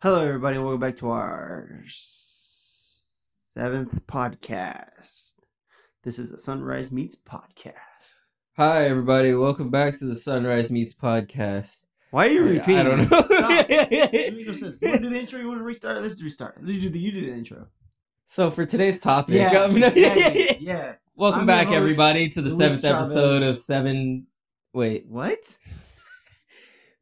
Hello, everybody, and welcome back to our seventh podcast. This is the Sunrise Meets podcast. Hi, everybody. Welcome back to the Sunrise Meets podcast. Why are you I- repeating? I don't know. Stop. Let me go sense. You want to do the intro? You want to restart? Let's restart. Let's do the you do the intro. so for today's topic, Yeah, um, exactly. yeah. welcome I'm back, host, everybody, to the Luis seventh episode of seven. Wait, What?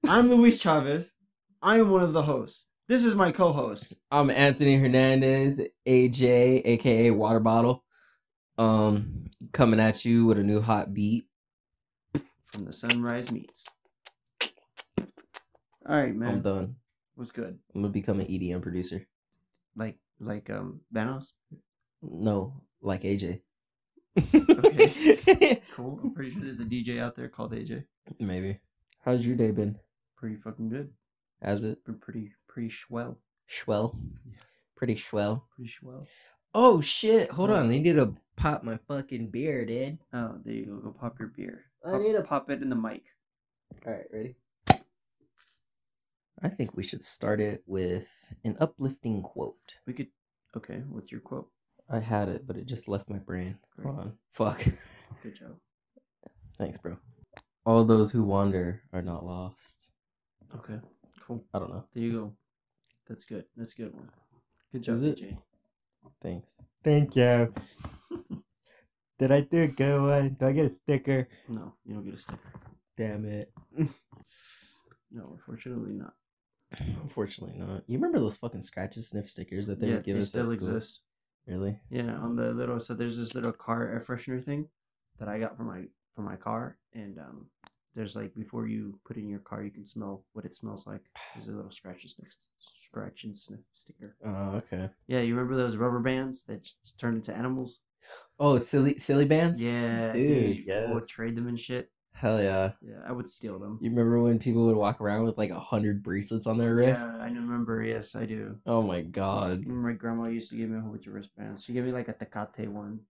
I'm Luis Chavez. I am one of the hosts. This is my co-host. I'm Anthony Hernandez, AJ, aka Water Bottle. Um, coming at you with a new hot beat. from the Sunrise Meets. All right, man. I'm done. What's good? I'm gonna become an EDM producer. Like like um Thanos? No, like AJ. Okay. Cool. I'm pretty sure there's a DJ out there called AJ. Maybe. How's your day been? Pretty fucking good. Has it? Been pretty pretty swell. Swell. Yeah. Pretty swell. Pretty swell. Oh shit! Hold on, I need to pop my fucking beer, dude. Oh, there you go. Go pop your beer. I need to pop it in the mic. All right, ready? I think we should start it with an uplifting quote. We could. Okay, what's your quote? I had it, but it just left my brain. Great. Hold on. Fuck. Good job. Thanks, bro. All those who wander are not lost. Okay, cool. I don't know. There you go. That's good. That's a good one. Good job, Is it? AJ. Thanks. Thank you. Did I do a good one? Do I get a sticker? No, you don't get a sticker. Damn it. No, unfortunately not. Unfortunately not. You remember those fucking scratches sniff stickers that they yeah, would give they us still at school? exist. Really? Yeah, on the little so there's this little car air freshener thing that I got for my for my car, and um, there's like before you put it in your car, you can smell what it smells like. There's a little scratch and sniff, scratch and sniff sticker. Oh, okay. Yeah, you remember those rubber bands that turned into animals? Oh, silly silly bands? Yeah, Dude, people would trade them and shit. Hell yeah. Yeah, I would steal them. You remember when people would walk around with like a hundred bracelets on their wrists? Yeah, I remember. Yes, I do. Oh my god. my grandma used to give me a whole bunch of wristbands. She gave me like a Tecate one,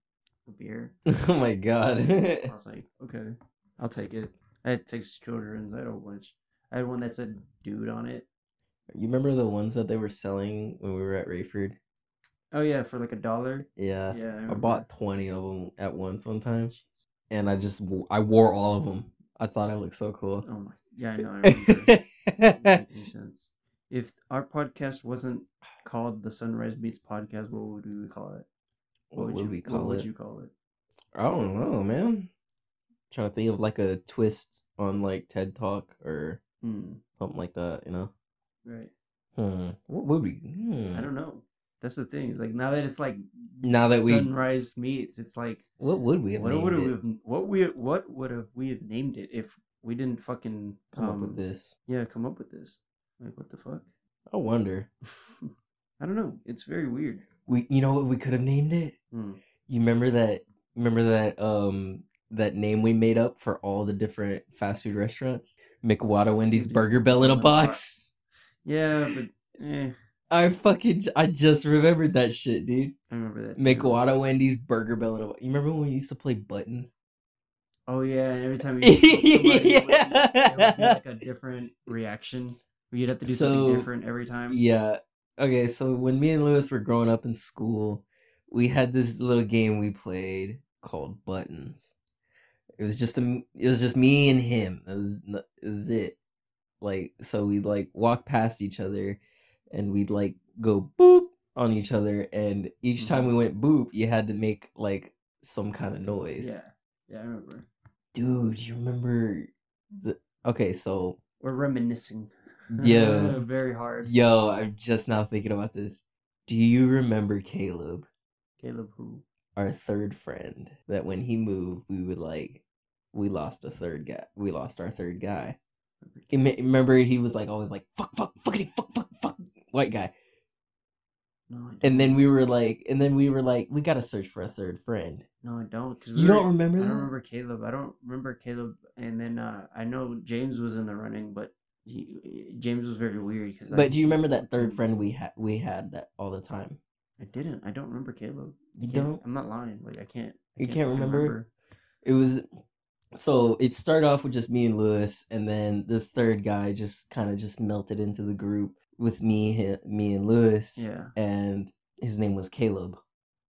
a beer. oh my god. I was like, okay, I'll take it. I had Texas Children's. I whole bunch. I had one that said "dude" on it. you remember the ones that they were selling when we were at Rayford? Oh yeah, for like a dollar. Yeah. Yeah, I, I bought 20 of them at once one time and I just I wore all of them. I thought I looked so cool. Oh my, yeah, I know. I. Doesn't sense. If our podcast wasn't called the Sunrise Meets Podcast, what would we call it? what would you, we call what would you call it? I don't know, man. Trying to think of like a twist on like TED Talk or Hmm. something like that, you know? Right. Hmm. What would we? Hmm. I don't know. That's the thing. It's like now that it's like Now that we, Sunrise Meets, it's like what would we have what named would it? we have what we what would have we have named it if we didn't fucking come up um, with this? Yeah, come up with this. Like what the fuck? I wonder. I don't know. It's very weird. We, you know what we could have named it? Hmm. You remember that? Remember that? Um, that name we made up for all the different fast food restaurants? McWada, Wendy's, Burger Bell in a box. Yeah, but eh, I fucking, I just remembered that shit, dude. I remember that. too. McWada, Wendy's, Burger Bell in a box. You remember when we used to play buttons? Oh yeah, and every time you somebody, it would be- it would be yeah. like a different reaction. You'd have to do So, something different every time. Yeah. Okay, so when me and Luis were growing up in school, we had this little game we played called Buttons. It was just a, it was just me and him. It was, it was it. Like so we'd like walk past each other and we'd like go boop on each other and each time mm-hmm. we went boop, you had to make like some kind of noise. Yeah, yeah, I remember. Dude, you remember the Okay, so We're reminiscing. Yeah. very hard. yo, I'm just now thinking about this. Do you remember Caleb? Caleb, who? our third friend that when he moved we would like we lost a third guy we lost our third guy remember he was like always like fuck fuck fuckity fuck fuck fuck white guy No, and then we were like and then we were like we gotta search for a third friend no, I don't. Cause you we were- don't remember I that don't remember Caleb. I don't remember Caleb. And then uh, I know James was in the running, but he, James was very weird because. but do you remember that third friend we had we had that all the time I didn't. I don't remember Caleb. You don't. I'm not lying. Like I can't. I You can't fucking remember? it was so it started off with just me and Luis, and then this third guy just kind of just melted into the group. with me, hi- me and Luis. Yeah. And his name was Caleb.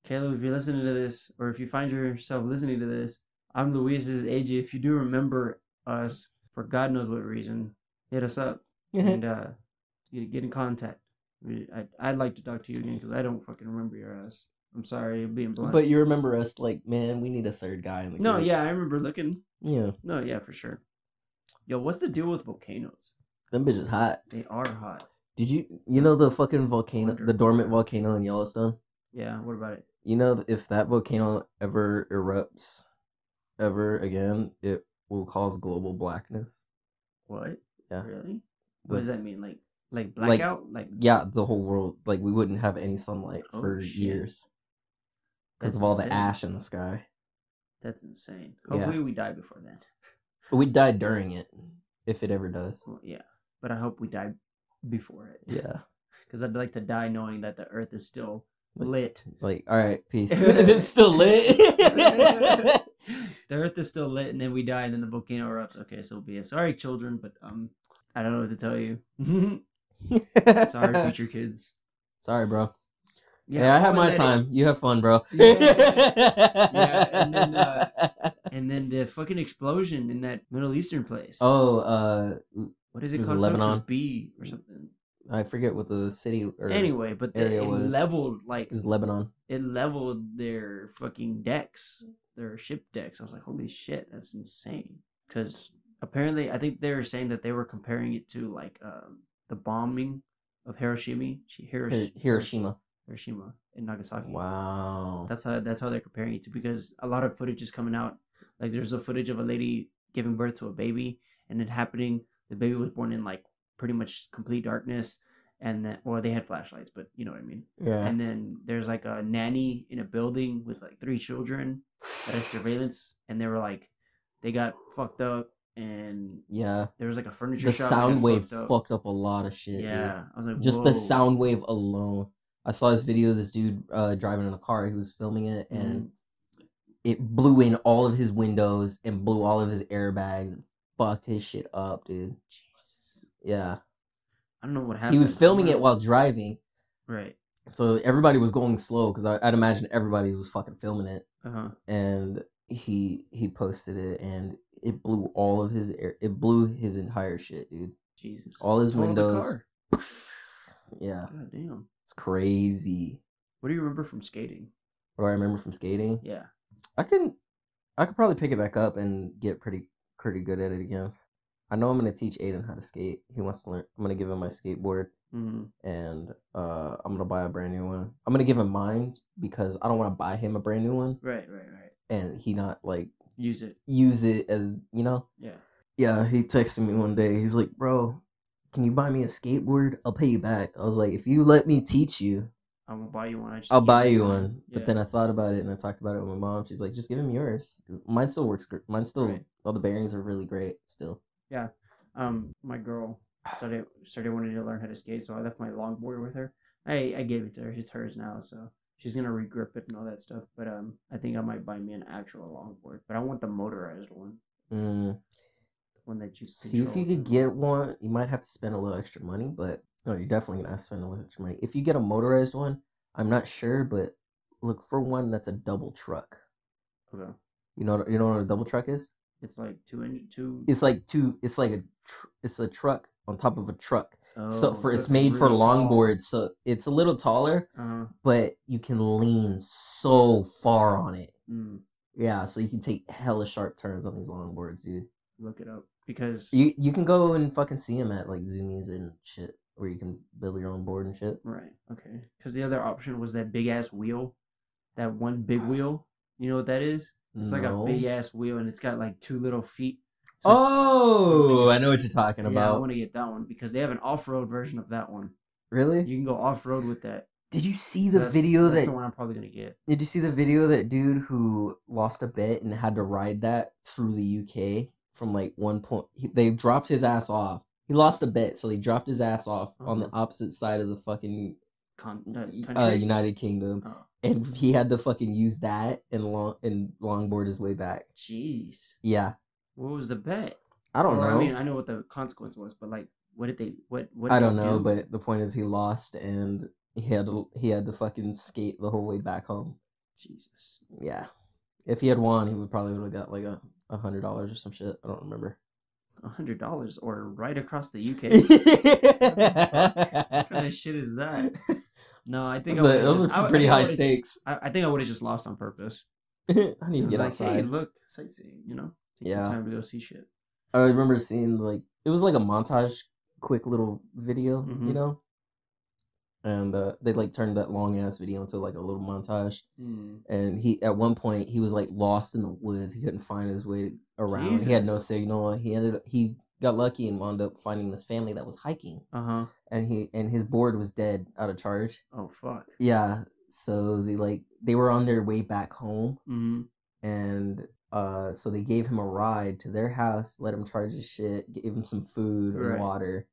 Caleb, if you're listening to this, or if you find yourself listening to this, I'm is AJ. If you do remember us for God knows what reason, hit us up and uh, get, in contact. I, I'd like to talk to you again because I don't fucking remember your ass. I'm sorry, being blunt. but you remember us like, man, we need a third guy in the no, group. yeah, I remember looking. Yeah. No, yeah, for sure. Yo, what's the deal with volcanoes? Them bitches hot. They are hot. Did you you know the fucking volcano the dormant volcano in Yellowstone? Yeah, what about it? You know if that volcano ever erupts ever again, it will cause global blackness. What? Yeah. Really? What does that mean? Like, like Like, blackout? Like, Yeah, the whole world like we wouldn't have any sunlight Oh, for shit. years because of all the ash in the sky. That's insane. Hopefully, we die before then. We die during it if it ever does. Well, yeah, but I hope we die before it. Yeah. because I'd like to die knowing that the Earth is still lit. Like, all right, peace. it's still lit. the Earth is still lit, and then we die, and then the volcano erupts. Okay, so be it. Sorry, children, but um, I don't know what to tell you. Sorry, future kids. Sorry, bro. Yeah, I oh, have my time. You have fun, bro. Yeah, and then, uh, And then the fucking explosion in that Middle Eastern place. oh, uh, what is it it called? Lebanon. B or something. I forget what the city or Anyway, but the, area it was- leveled like is Lebanon. it leveled their fucking decks, their ship decks. I was like, holy shit, that's insane. Because apparently, I think they were saying that they were comparing it to like um, the bombing of Hiroshima, Hirosh- Hiroshima. Hiroshima, and Nagasaki. Wow. That's how that's how they're comparing it to because a lot of footage is coming out. Like there's a footage of a lady giving birth to a baby, and it happening. The baby was born in like pretty much complete darkness, and then well they had flashlights, but you know what I mean yeah. and then there's like a nanny in a building with like three children that has surveillance and they were like they got fucked up and yeah. there was like a furniture The shop sound wave fucked up. fucked up a lot of shit. dude. yeah i was like Just the sound wave alone. I saw this video of this dude uh, driving in a car. He was filming it, Mm-hmm. and it blew in all of his windows and blew all of his airbags and fucked his shit up, dude. Jesus. Yeah. i don't know what happened He was filming it while driving, right so everybody was going slow because I'd imagine everybody was fucking filming it. uh-huh and he he posted it and it blew all of his air it blew his entire shit dude jesus all his Totaled the windows yeah god damn it's crazy. What do you remember from skating? What do i remember from skating? Yeah. I can i could probably pick it back up and get pretty pretty good at it again. I know i'm gonna teach aiden how to skate. He wants to learn i'm gonna give him my skateboard mm-hmm. and uh i'm gonna buy a brand new one. I'm gonna give him mine because i don't want to buy him a brand new one. Right right right. And he not like use it. use it as you know? Yeah. Yeah, he texted me one day. He's like, "Bro, can you buy me a skateboard? I'll pay you back." I was like, "If you let me teach you, i will buy you one I just I'll buy you one." Yeah. But then I thought about it and I talked about it with my mom. She's like, "Just give him yours. Mine still works. gr- Mine still Right. all the bearings are really great still." Yeah, um my girl started started wanting to learn how to skate, so I left my longboard with her. I I gave it to her. It's hers now, so she's gonna regrip it and all that stuff. But um, I think I might buy me an actual longboard. But I want the motorized one, Mm. One that you See if you could get one. You might have to spend a little extra money, but oh, you're definitely gonna have to spend a little extra money. If you get a motorized one, I'm not sure, but look for one that's a double truck. Okay, You know, you know what a double truck is? it's like two inch two. It's like two. It's like a. Tr- it's a truck on top of a truck. Oh, so for it's like made for longboards, so it's a little taller, Uh-huh. but you can lean so far on it. Mm, Yeah, so you can take hella sharp turns on these longboards, dude. look it up because You you can go and fucking see them at like Zumiez and shit, where you can build your own board and shit. right okay because the other option was that big ass wheel, that one big wheel. You know what that is? It's like a big ass wheel, and it's got like two little feet. So Oh, I know what you're talking Yeah, I want to get that one because they have an off-road version of that one. Really? You can go off-road with that. Did you see the That's- video that's that the one I'm probably gonna get. Did you see the video that dude who lost a bet and had to ride that through the UK from like one point? He, they dropped his ass off. He lost a bet, so they dropped his ass off on the Uh-huh. opposite side of the fucking Con- uh, uh. United Kingdom, Oh, and he had to fucking use that and long and longboard his way back. jeez. Yeah, What was the bet? I don't know. I mean, I know what the consequence was, but like, what did they? What? What? I don't know, do? but the point is he lost and he had to he had to fucking skate the whole way back home. Jesus. Yeah. If he had won, he would probably would have got like a a hundred dollars or some shit. I don't remember. A hundred dollars or right across the UK. what kind of shit is that? No, I think I Those are- those are I- I pretty I high stakes. I, I think I would have just lost on purpose. I need to get like, outside. hey, look, sightseeing. You know, take Yeah. time to go see shit. I remember seeing like it was like a montage, quick little video, Mhm. you know, and uh, they like turned that long ass video into like a little montage. And he at one point he was like lost in the woods. He couldn't find his way around. He had no signal. He ended up he got lucky and wound up finding this family that was hiking, Uh huh. and he and his board was dead out of charge. Oh fuck. Yeah, so they like they were on their way back home, Mm-hmm. and uh so they gave him a ride to their house let him charge his shit gave him some food and water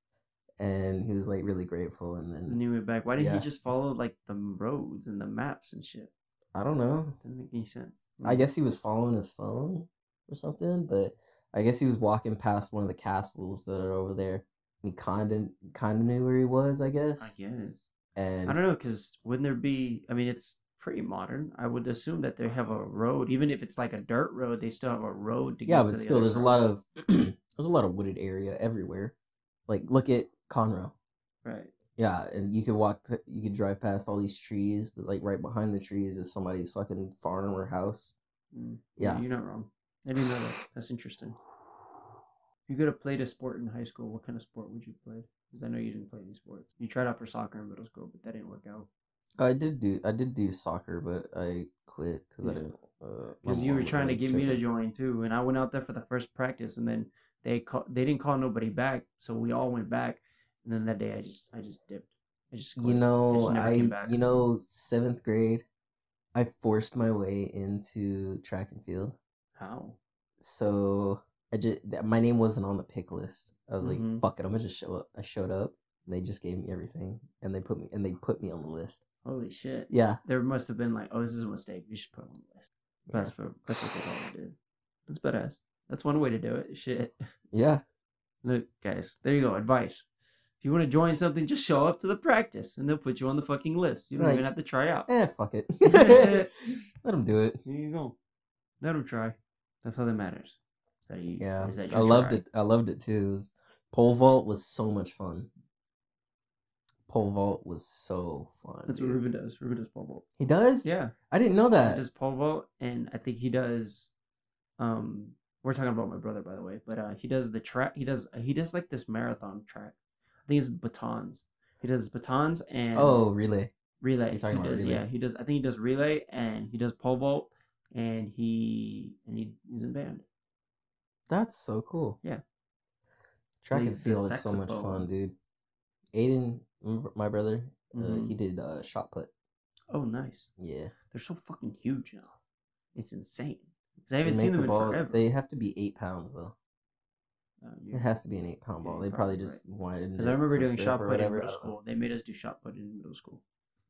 and he was like really grateful and then And he went back. Why didn't Yeah. he just follow like the roads and the maps and shit? i don't know Doesn't make any sense. i guess he was following his phone or something but i guess he was walking past one of the castles that are over there he kind of kind of knew where he was i guess I guess. and I don't know, because wouldn't there be? I mean, it's pretty modern. I would assume that they have a road, even if it's like a dirt road. They still have a road to yeah get but to the still there's a lot of there's a lot of wooded area everywhere like look at conroe right. Yeah, and you could walk, you could drive past all these trees, but like right behind the trees is somebody's fucking farm or house. Mm. Yeah. you're not wrong. I didn't know that. That's interesting. If you could have played a sport in high school, what kind of sport would you play? Because I know you didn't play any sports. You tried out for soccer in middle school, but that didn't work out. I did do, I did do soccer, but I quit because I didn't. Uh, Because you were trying to get me to join too, and I went out there for the first practice, and then they call, they didn't call nobody back, so we all went back, and then that day I just I just dipped. I just You quit. know, just I, you know, seventh grade, I forced my way into track and field. how? So I just, my name wasn't on the pick list. I was Mhm. like, fuck it, I'm gonna just show up. I showed up. And they just gave me everything, and they put me, and they put me on the list. Holy shit! Yeah, There must have been like, oh, this is a mistake. We should put on the list. yeah, That's what that's what they probably did. That's badass. That's one way to do it. Shit. yeah. Look, guys, there you go. Advice. You want to join something, just show up to the practice, and they'll put you on the fucking list. You don't Right. even have to try out. Eh, fuck it. Let them do it. There you go. Let them try. That's all that matters. Is that you? Yeah, that I loved try. it. I loved it too. It was, pole vault was so much fun. Pole vault was so fun. That's what dude. Ruben does. Ruben does pole vault. He does. Yeah, I didn't know he that. does pole vault, and I think he does. Um, we're talking about my brother, by the way, but uh, he does the track. He does he does like this marathon track. I think it's batons. He does batons and Oh, really? relay. You're talking he about does, relay. Yeah, he does. I think he does relay and he does pole vault, and he and he, he's in band. That's so cool. Yeah. Track and field is so much fun, dude. Aiden, my brother, uh, Mhm. he did uh, shot put. Oh, nice. Yeah. They're so fucking huge now. It's insane. 'Cause I haven't seen the them in forever. They have to be eight pounds though. It has to be an eight pound ball. Yeah, They probably probably just widened. Because I remember doing shot put in middle I don't know. school. They made us do shot put in middle school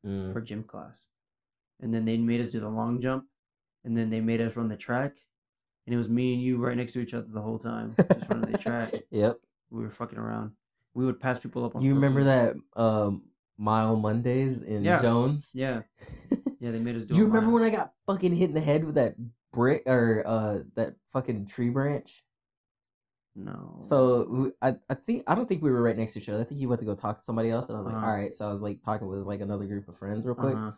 Mm. for gym class, and then they made us do the long jump, and then they made us run the track, and it was me and you right next to each other the whole time, just running the track. Yep. We were fucking around. We would pass people up on. You remember that um mile Mondays in Yeah. Jones? Yeah, yeah. They made us do. you remember mile. when I got fucking hit in the head with that brick or uh that fucking tree branch? No. So I, I think I don't think we were right next to each other. I think you went to go talk to somebody else, and I was like, Uh-huh. all right. So I was like talking with like another group of friends real quick. Uh-huh.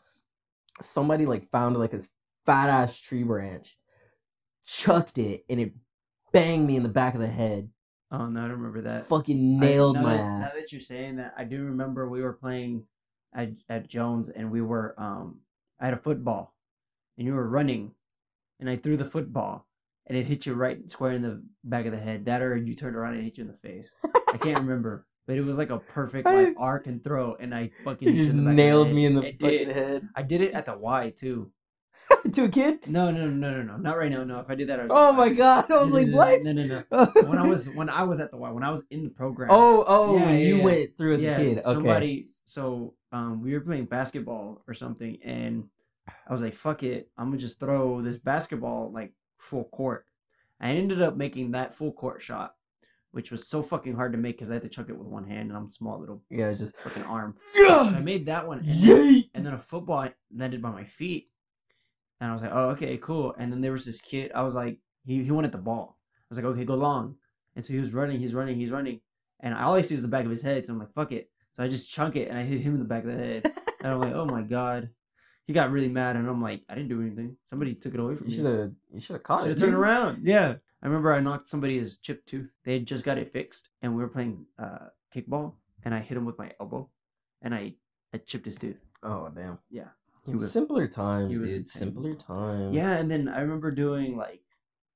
Somebody like found like this fat ass tree branch, chucked it, and it banged me in the back of the head. Oh no, I don't remember that. Fucking nailed now my that, ass. Now that you're saying that, I do remember we were playing at at Jones, and we were um I had a football, and you were running, and I threw the football, and it hit you right square in the back of the head. That or you turned around and it hit you in the face. I can't remember, but it was like a perfect like arc and throw, and I fucking You hit you just in the back of nailed me in the It fucking did. head. I did it at the Y too. to a kid? No, no, no, no, no, not right now. No, if I did that, I'd Oh my god! I was like, what? No, no, no. When I was when I was at the Y, when I was in the program. Oh, oh, Yeah, when yeah, you yeah. went through as a kid. Okay. Somebody, so um, we were playing basketball or something, and I was like, "Fuck it, I'm gonna just throw this basketball like full court." I ended up making that full court shot, which was so fucking hard to make because I had to chuck it with one hand and I'm small little Yeah, just fucking arm. I made that one, and then, and then a football landed by my feet, and I was like, oh okay, cool. And then there was this kid. I was like, he he wanted the ball. I was like, okay, go long. And so he was running, he's running, he's running, and all I always see is the back of his head. So I'm like, fuck it. So I just chunk it and I hit him in the back of the head. And I'm like, oh my god. He got really mad, and I'm like, I didn't do anything. Somebody took it away from You me. should have. You should have caught Should it. have turned dude. around. Yeah. I remember I knocked somebody's chipped tooth. They had just got it fixed, and we were playing uh, kickball, and I hit him with my elbow, and I I chipped his tooth. Oh damn. Yeah. Was- simpler times, he was dude. Simpler times. Yeah, and then I remember doing like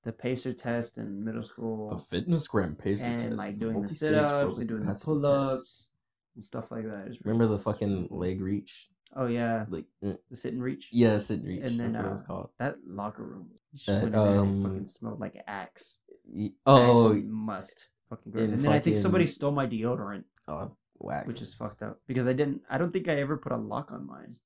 the pacer test in middle school. The FitnessGram pacer and test. And like doing the sit ups and doing the pull ups and stuff like that. Remember the fucking leg reach? Oh yeah, Like, the sit and reach. yeah, sit and reach. And then, That's what it was uh, called. That locker room. Just That, went in there and it um, fucking smelled like axe. Y- Oh, Axe must. Fucking gross. and And then I think somebody stole my deodorant. oh, whack. which is fucked up because I didn't. I don't think I ever put a lock on mine.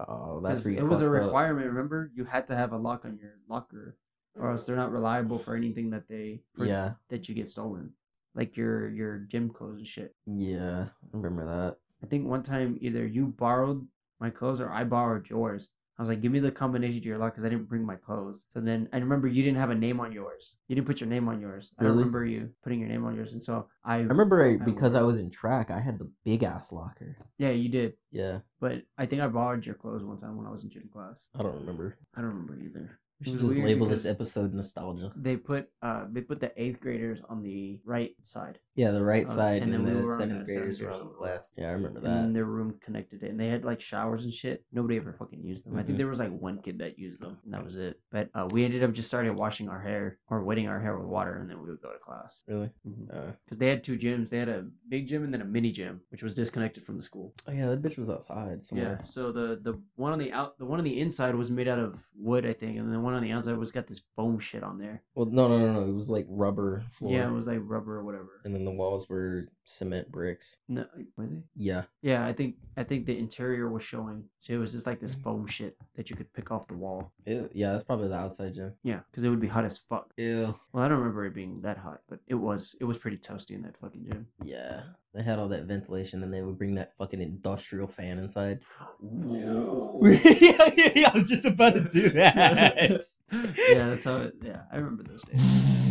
oh, that's you it was a fucked up. requirement. Remember, you had to have a lock on your locker, or else they're not reliable for anything that they Yeah, that you get stolen, like your your gym clothes and shit. yeah, I remember that. I think one time either you borrowed my clothes or I borrowed yours. I was like, give me the combination to your lock because I didn't bring my clothes. So then I remember you didn't have a name on yours. You didn't put your name on yours. I remember you putting your name on yours, and so I. I remember I, I because I would- was in track, I had the big ass locker. Yeah, you did, Yeah, but I think I borrowed your clothes one time when I was in gym class. I don't remember. I don't remember either. We should just label this episode nostalgia. They put uh they put the eighth graders on the right side, Yeah, the right Uh, side, and and, then the on seventh graders were on the left. Yeah, I remember that. and then their room connected it, and they had like showers and shit. Nobody ever fucking used them. I think Mhm. there was like one kid that used them, and that was it. But uh, we ended up just started washing our hair or wetting our hair with water, and then we would go to class Really? because Uh, they had two gyms. They had a big gym and then a mini gym, which was disconnected from the school. oh yeah, that bitch was outside somewhere. Yeah. So the the one on the out the one on the inside was made out of wood, I think, and then the one on the outside was got this foam shit on there. Well, no, no, no, no. It was like rubber floor. Yeah, it was like rubber or whatever. and then the walls were cement bricks. No, were they? Yeah. Yeah, I think I think the interior was showing. So it was just like this mm. foam shit that you could pick off the wall. Ew. Yeah, that's probably the outside gym. Yeah, because it would be hot as fuck. Ew. Well, I don't remember it being that hot, but it was. It was pretty toasty in that fucking gym. Yeah. They had all that ventilation, and they would bring that fucking industrial fan inside. yeah, yeah, yeah, I was just about to do that. yeah, that's how. It, yeah, I remember those days.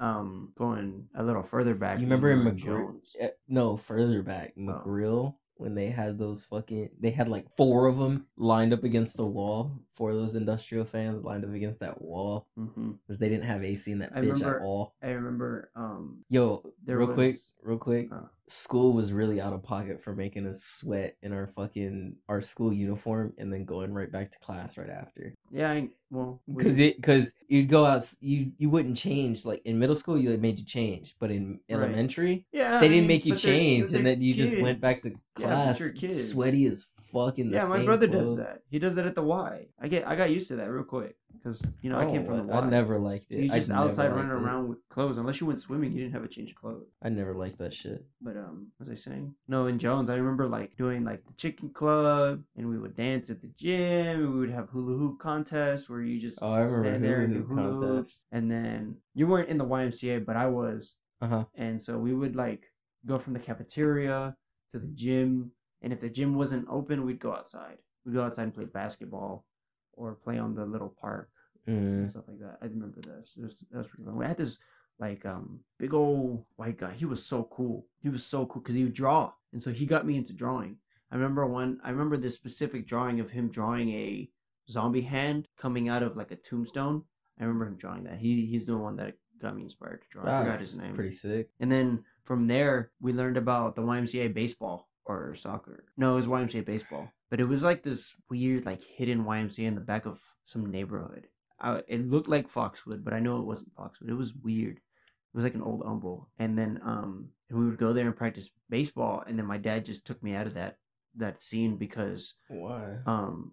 Um, going a little further back, You remember in McGrill? Eh, No, further back, McGrill, when they had those fucking, they had like four of them lined up against the wall. Four of those industrial fans lined up against that wall because they didn't have AC in that I bitch remember- at all. I remember. Um, Yo, real quick, real quick. uh. School was really out of pocket for making us sweat in our fucking our school uniform and then going right back to class right after. yeah, I, well, Because it, because you'd go out, you you wouldn't change. Like in middle school, you made you change, but in Right. elementary, yeah, they I didn't mean, make you but they're- change, they're and then you just went back to kids. Yeah, class, sweaty as fucking. Yeah, my brother does that. He does it at the Y. I get I got used to that real quick because you know I came from the Y. Oh, never liked it. He's just outside running it. around with clothes. Unless you went swimming, you didn't have a change of clothes. I never liked that shit. But um, was I saying? No, in Jones, I remember like doing like the chicken club, and we would dance at the gym. and We would have hula hoop contests where you just Oh, I remember stand there and do hula hoops. And then you weren't in the YMCA, but I was, Uh huh. and so we would like go from the cafeteria to the gym, and if the gym wasn't open, we'd go outside. We'd go outside and play basketball, or play on the little park Mm. and stuff like that. I remember this. It was, that was pretty fun. We had this like um big old white guy. He was so cool. He was so cool because he would draw, and so he got me into drawing. I remember one. I remember this specific drawing of him drawing a zombie hand coming out of like a tombstone. I remember him drawing that. He he's the one that got me inspired to draw. I forgot his That's name. pretty sick. And then from there, we learned about the YMCA baseball or soccer. No, it was YMCA baseball. But it was like this weird, like hidden YMCA in the back of some neighborhood. I, it looked like Foxwood, but I know it wasn't Foxwood. It was weird. It was like an old umble. And then um, and we would go there and practice baseball. And then my dad just took me out of that that scene because Why? um,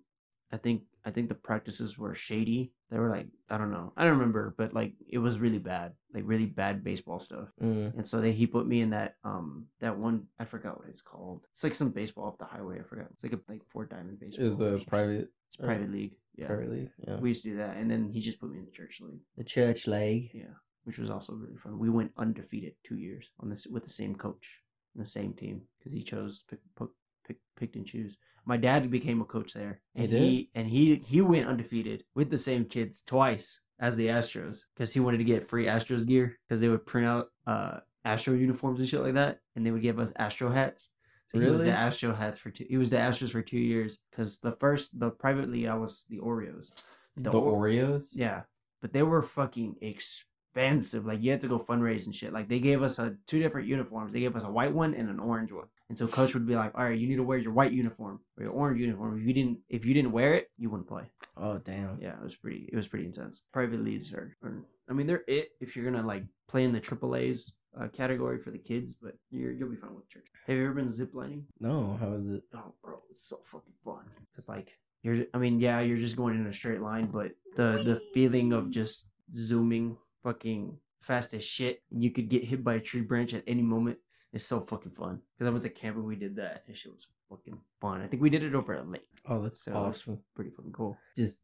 I think I think the practices were shady. They were like I don't know. I don't remember, but like it was really bad, like really bad baseball stuff. Mm. And so they he put me in that um that one I forgot what it's called. It's like some baseball off the highway. I forgot. It's like a like four diamond baseball. It was or a private, It's private league. Yeah. private league. Yeah. We used to do that, and then he just put me in the church league. the church league. Yeah. which was also really fun. We went undefeated two years on this with the same coach, and the same team because he chose pick, pick, pick, picked and choose. My dad became a coach there, He and did? he and he he went undefeated with the same kids twice as the Astros because he wanted to get free Astros gear because they would print out uh Astro uniforms and shit like that, and they would give us Astro hats. So he was the Astro hats for two. He was the Astros for two years because the first the private league I was the Orioles. The, Or- Orioles. yeah, but they were fucking expensive. Like you had to go fundraise and shit. Like they gave us a two different uniforms. They gave us a white one and an orange one. And so coach would be like, "All right, you need to wear your white uniform or your orange uniform. If you didn't, if you didn't wear it, you wouldn't play." Oh damn. Yeah, it was pretty. It was pretty intense. Private leagues are, are I mean, they're it if you're gonna like play in the triple A's uh, category for the kids, but you're you'll be fine with church. Have you ever been ziplining? No, how is it? Oh, bro, it's so fucking fun. Cause like you're, I mean, yeah, you're just going in a straight line, but the the feeling of just zooming, fucking fast as shit, you could get hit by a tree branch at any moment It's so fucking fun. Cause I went to camp and we did that. and shit was fucking fun. I think we did it over a lake. Oh, that's So it's awesome. pretty fucking cool. Just.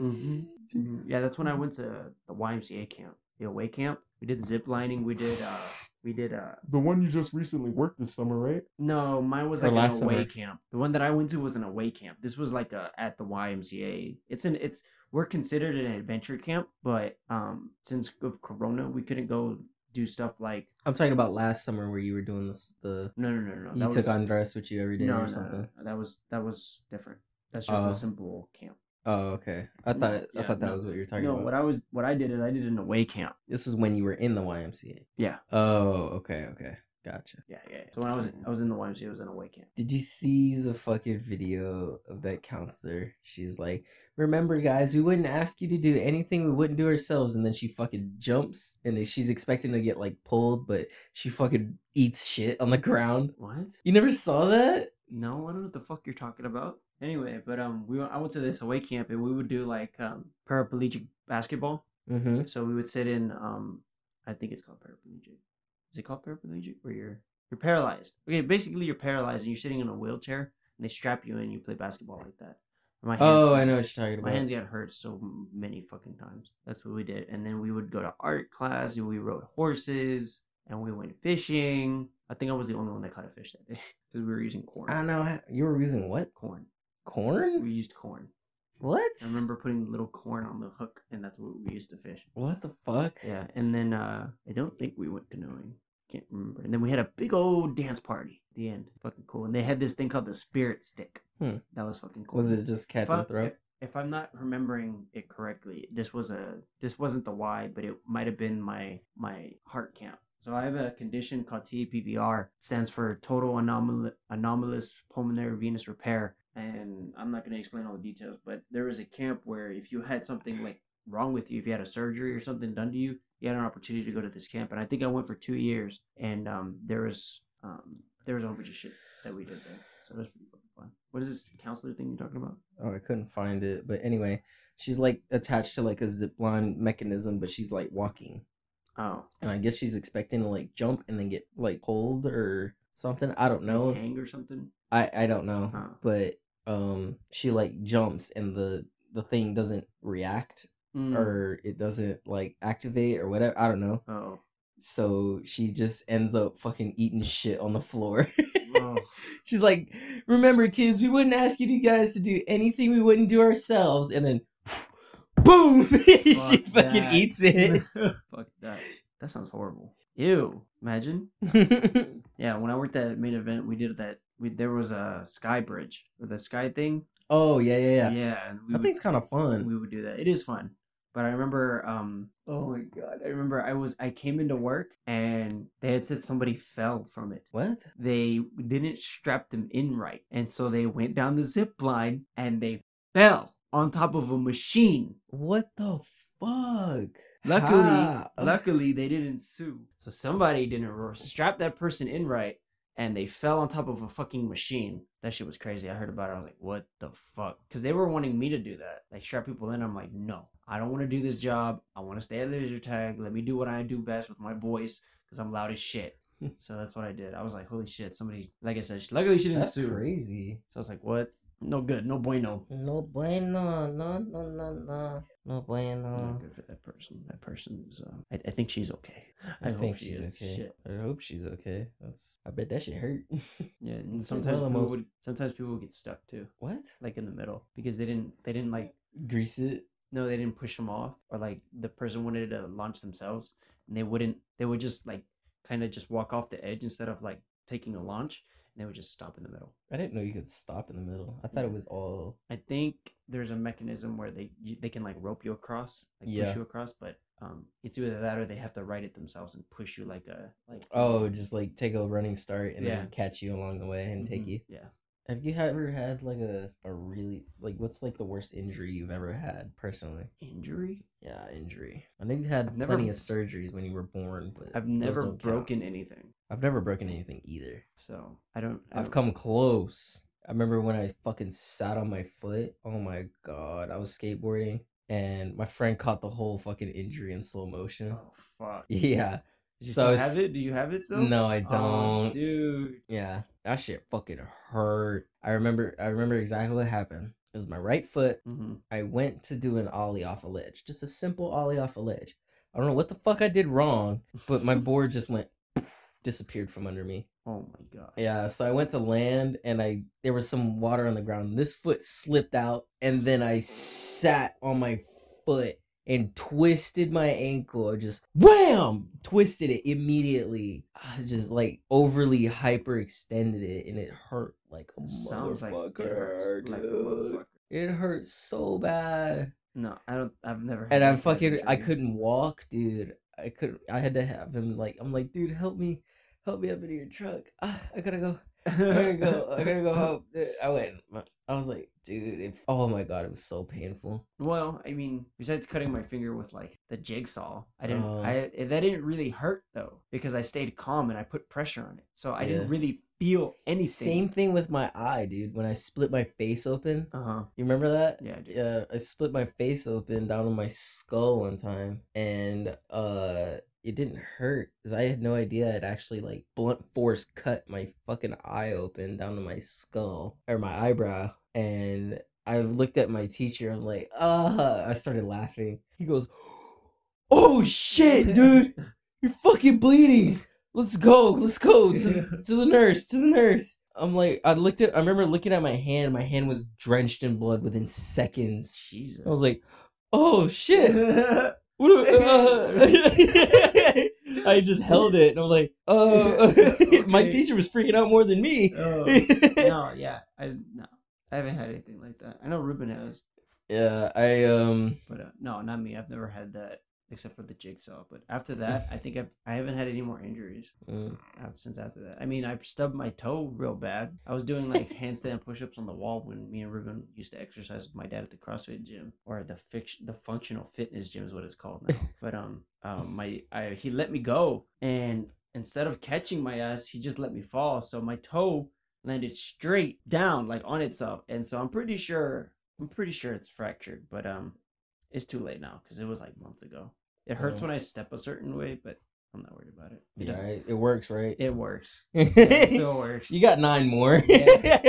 Mhm. Yeah, that's when I went to the YMCA camp, the away camp. We did zip lining. We did, uh, we did, uh, The one you just recently worked this summer, right? No, mine was Or like last an away summer. camp. The one that I went to was an away camp. This was like a at the YMCA. It's an it's we're considered an adventure camp, but um since of Corona, we couldn't go do stuff like I'm talking about last summer where you were doing this. The no no no no. you that took was, Andres with you every day no, no, or no, something. no, that was that was different. That's just Oh. a simple camp. Oh, okay. I No, thought I thought that no. was what you were talking No, about. No, what I was what I did is I did an away camp. This was when you were in the YMCA. Yeah. Oh, okay, okay, gotcha. Yeah, yeah. yeah. So when I was in, I was in the YMCA, it was an away camp. Did you see the fucking video of that counselor? She's like, "Remember, guys, we wouldn't ask you to do anything we wouldn't do ourselves." And then she fucking jumps, and she's expecting to get like pulled, but she fucking eats shit on the ground. What? You never saw that? No, I don't know what the fuck you're talking about. Anyway, but um, we went- I went to this away camp and we would do like um paraplegic basketball. Mm-hmm. So we would sit in um, I think it's called paraplegic. Is it called paraplegic? Where you're you're paralyzed. Okay, basically you're paralyzed and you're sitting in a wheelchair and they strap you in. and You play basketball like that. My hands, Oh, I know what you're talking about. My hands got hurt so many fucking times. That's what we did. And then we would go to art class and we rode horses and we went fishing. I think I was the only one that caught a fish that day because we were using corn. I know you were using what corn. corn? We used corn. What? I remember putting little corn on the hook, and that's what we used to fish. What the fuck? Yeah, and then uh I don't think we went canoeing. Can't remember. And then we had a big old dance party at the end. Fucking cool. And they had this thing called the spirit stick. Hmm. That was fucking cool. Was it just catch if, and throw? if, if I'm not remembering it correctly, this was a this wasn't the Y, but it might have been my my heart count. So I have a condition called TAPVR. It stands for total anomal- anomalous pulmonary venous repair. And I'm not going to explain all the details, but there was a camp where if you had something like wrong with you, if you had a surgery or something done to you, you had an opportunity to go to this camp. And I think I went for two years, and um, there was um, there was a whole bunch of shit that we did there. So it was pretty fucking fun. What is this counselor thing you're talking about? Oh, I couldn't find it. But anyway, she's like attached to like a zip line mechanism, but she's like walking. Oh, And I guess she's expecting to like jump and then get like pulled or something. I don't know. hang or something. I I don't know. Oh. But um she like jumps and the the thing doesn't react Mm. or it doesn't like activate or whatever. I don't know. oh, So she just ends up fucking eating shit on the floor. oh, She's like, "Remember, kids, we wouldn't ask you guys to do anything we wouldn't do ourselves." And then, boom, she Fuck fucking that. eats it. fuck that. That sounds horrible. Ew. Imagine. Yeah, when I worked at main event, we did that. We there was a sky bridge or the sky thing. oh yeah, yeah, yeah. Yeah, That would- thing's kind of fun. we would do that. It is fun. But I remember, um, oh my god, I remember I was I came into work and they had said somebody fell from it. What? They didn't strap them in right, and so they went down the zip line and they fell on top of a machine. What the fuck? Luckily, How? luckily they didn't sue. So somebody didn't strap that person in right, and they fell on top of a fucking machine. That shit was crazy. I heard about it. I was like, what the fuck? Because they were wanting me to do that, like strap people in. I'm like, no, I don't want to do this job. I want to stay at laser tag. Let me do what I do best with my voice, because I'm loud as shit. so that's what I did. I was like, holy shit, somebody. Like I said, luckily she didn't That's sue. crazy. So I was like, what No good. No bueno. No bueno, no, no, no, no, no bueno. Not good for that person. That person is. Uh, I, I think she's okay. I, I, hope think she she's is. okay. Shit. I hope she's okay. That's. I bet that shit hurt. Yeah, and sometimes one of the people would. Sometimes people would get stuck too, what? like in the middle, because they didn't. They didn't like. Grease it. No, they didn't push them off, or like the person wanted to launch themselves, and they wouldn't. They would just like, kind of just walk off the edge instead of like taking a launch, and they would just stop in the middle. I didn't know you could stop in the middle. I thought it was all. I think there's a mechanism where they you, they can like rope you across, like Yeah. push you across, but um, it's either that or they have to ride it themselves and push you like a like. Oh, just like take a running start and Yeah. then catch you along the way and take Mhm, you. Yeah. Have you ever had like a a really like what's like the worst injury you've ever had personally? Injury? Yeah, injury. I know you had I've never- plenty of surgeries when you were born, but I've those never don't count. broken anything, I've never broken anything either. so I don't. I I've don't- come close. I remember when I fucking sat on my foot. Oh my god, I was skateboarding and my friend caught the whole fucking injury in slow motion. Oh fuck! Yeah. Do you So have it? Do you have it still? No, I Oh, don't. dude. Yeah, that shit fucking hurt. I remember. I remember exactly what happened. It was my right foot. hmm I went to do an ollie off a ledge, just a simple ollie off a ledge. I don't know what the fuck I did wrong, but my board just went disappeared from under me. Oh my god. Yeah, so I went to land and I there was some water on the ground. This foot slipped out and then I sat on my foot and twisted my ankle. I just wham twisted it immediately. I just like overly hyperextended it and it hurt like a Sounds like it hurts like a motherfucker. It hurt so bad. No, I don't. I've never. had And I fucking I couldn't walk, dude. I couldn't I had to have him like I'm like, dude, help me. Help me up into your truck. Ah, I gotta go. I gotta go. I gotta go help. I went. I was like, dude. If, oh my god, it was so painful. Well, I mean, besides cutting my finger with like the jigsaw, I didn't. Oh. I that didn't really hurt though because I stayed calm and I put pressure on it, so I Yeah. didn't really feel anything. Same thing with my eye, dude. When I split my face open, Uh huh. you remember that? Yeah, I. Yeah, I split my face open down on my skull one time, and uh, it didn't hurt because I had no idea it actually like blunt force cut my fucking eye open down to my skull or my eyebrow, and I looked at my teacher. I'm like, ah, I started laughing. He goes, "Oh shit, dude, you're fucking bleeding. Let's go, let's go to, to the nurse, to the nurse." I'm like, I looked at, I remember looking at my hand. My hand was drenched in blood within seconds. Jesus. I was like, oh shit. What uh, I just held it and I'm like, oh. my Okay. teacher was freaking out more than me. Oh. no, yeah, I no, I haven't had anything like that. I know Ruben has, yeah, I um but uh, no, not me. I've never had that except for the jigsaw. But after that, I think I've I haven't had any more injuries mm, uh, since after that. I mean, I stubbed my toe real bad. I was doing like handstand push-ups on the wall when me and Ruben used to exercise with my dad at the CrossFit gym or the fiction the functional fitness gym is what it's called now. but um, um, my I he let me go and instead of catching my ass, he just let me fall. So my toe landed straight down like on itself, and so I'm pretty sure I'm pretty sure it's fractured, but um, it's too late now because it was like months ago. It hurts Yeah. when I step a certain way, but I'm not worried about it. It, yeah, right, it works, right? it works. Yeah, it still works. you got nine more.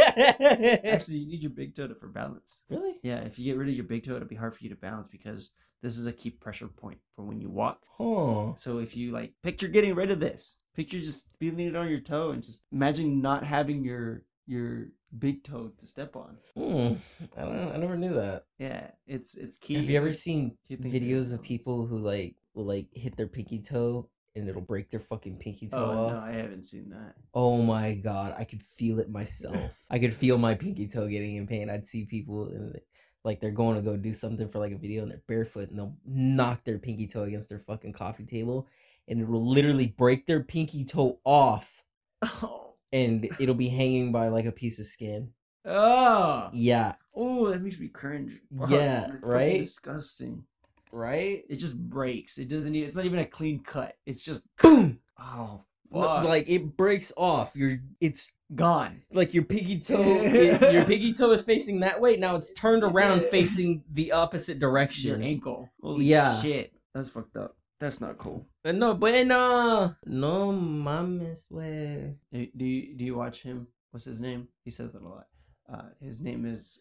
actually you need your big toe to, for balance. really? Yeah, if you get rid of your big toe, it'll be hard for you to balance because this is a key pressure point for when you walk. Huh. So if you like picture getting rid of this, picture just feeling it on your toe and just imagine not having your your big toe to step on. Hmm. I don't know. I never knew that. Yeah, it's it's key. Have it's you ever seen you think they're videos of people who like will like hit their pinky toe and it'll break their fucking pinky toe Oh off? no, I haven't seen that. Oh my god, I could feel it myself. I could feel my pinky toe getting in pain. I'd see people and like they're going to go do something for like a video and they're barefoot and they'll knock their pinky toe against their fucking coffee table and it will literally break their pinky toe off Oh, and it'll be hanging by like a piece of skin. oh, Yeah, oh, that makes me cringe. Fuck, Yeah, right? Disgusting. right? It just breaks. It doesn't. Even, it's not even a clean cut. It's just Boom. oh, fuck. Like it breaks off. You're it's gone. like your piggy toe it- your piggy toe is facing that way. Now it's turned around facing the opposite direction. Your ankle. Holy Yeah. shit. That's fucked up. That's not cool. Uh, No bueno. No mames, way. Do do you, do you watch him? What's his name? He says that a lot. Uh, his name is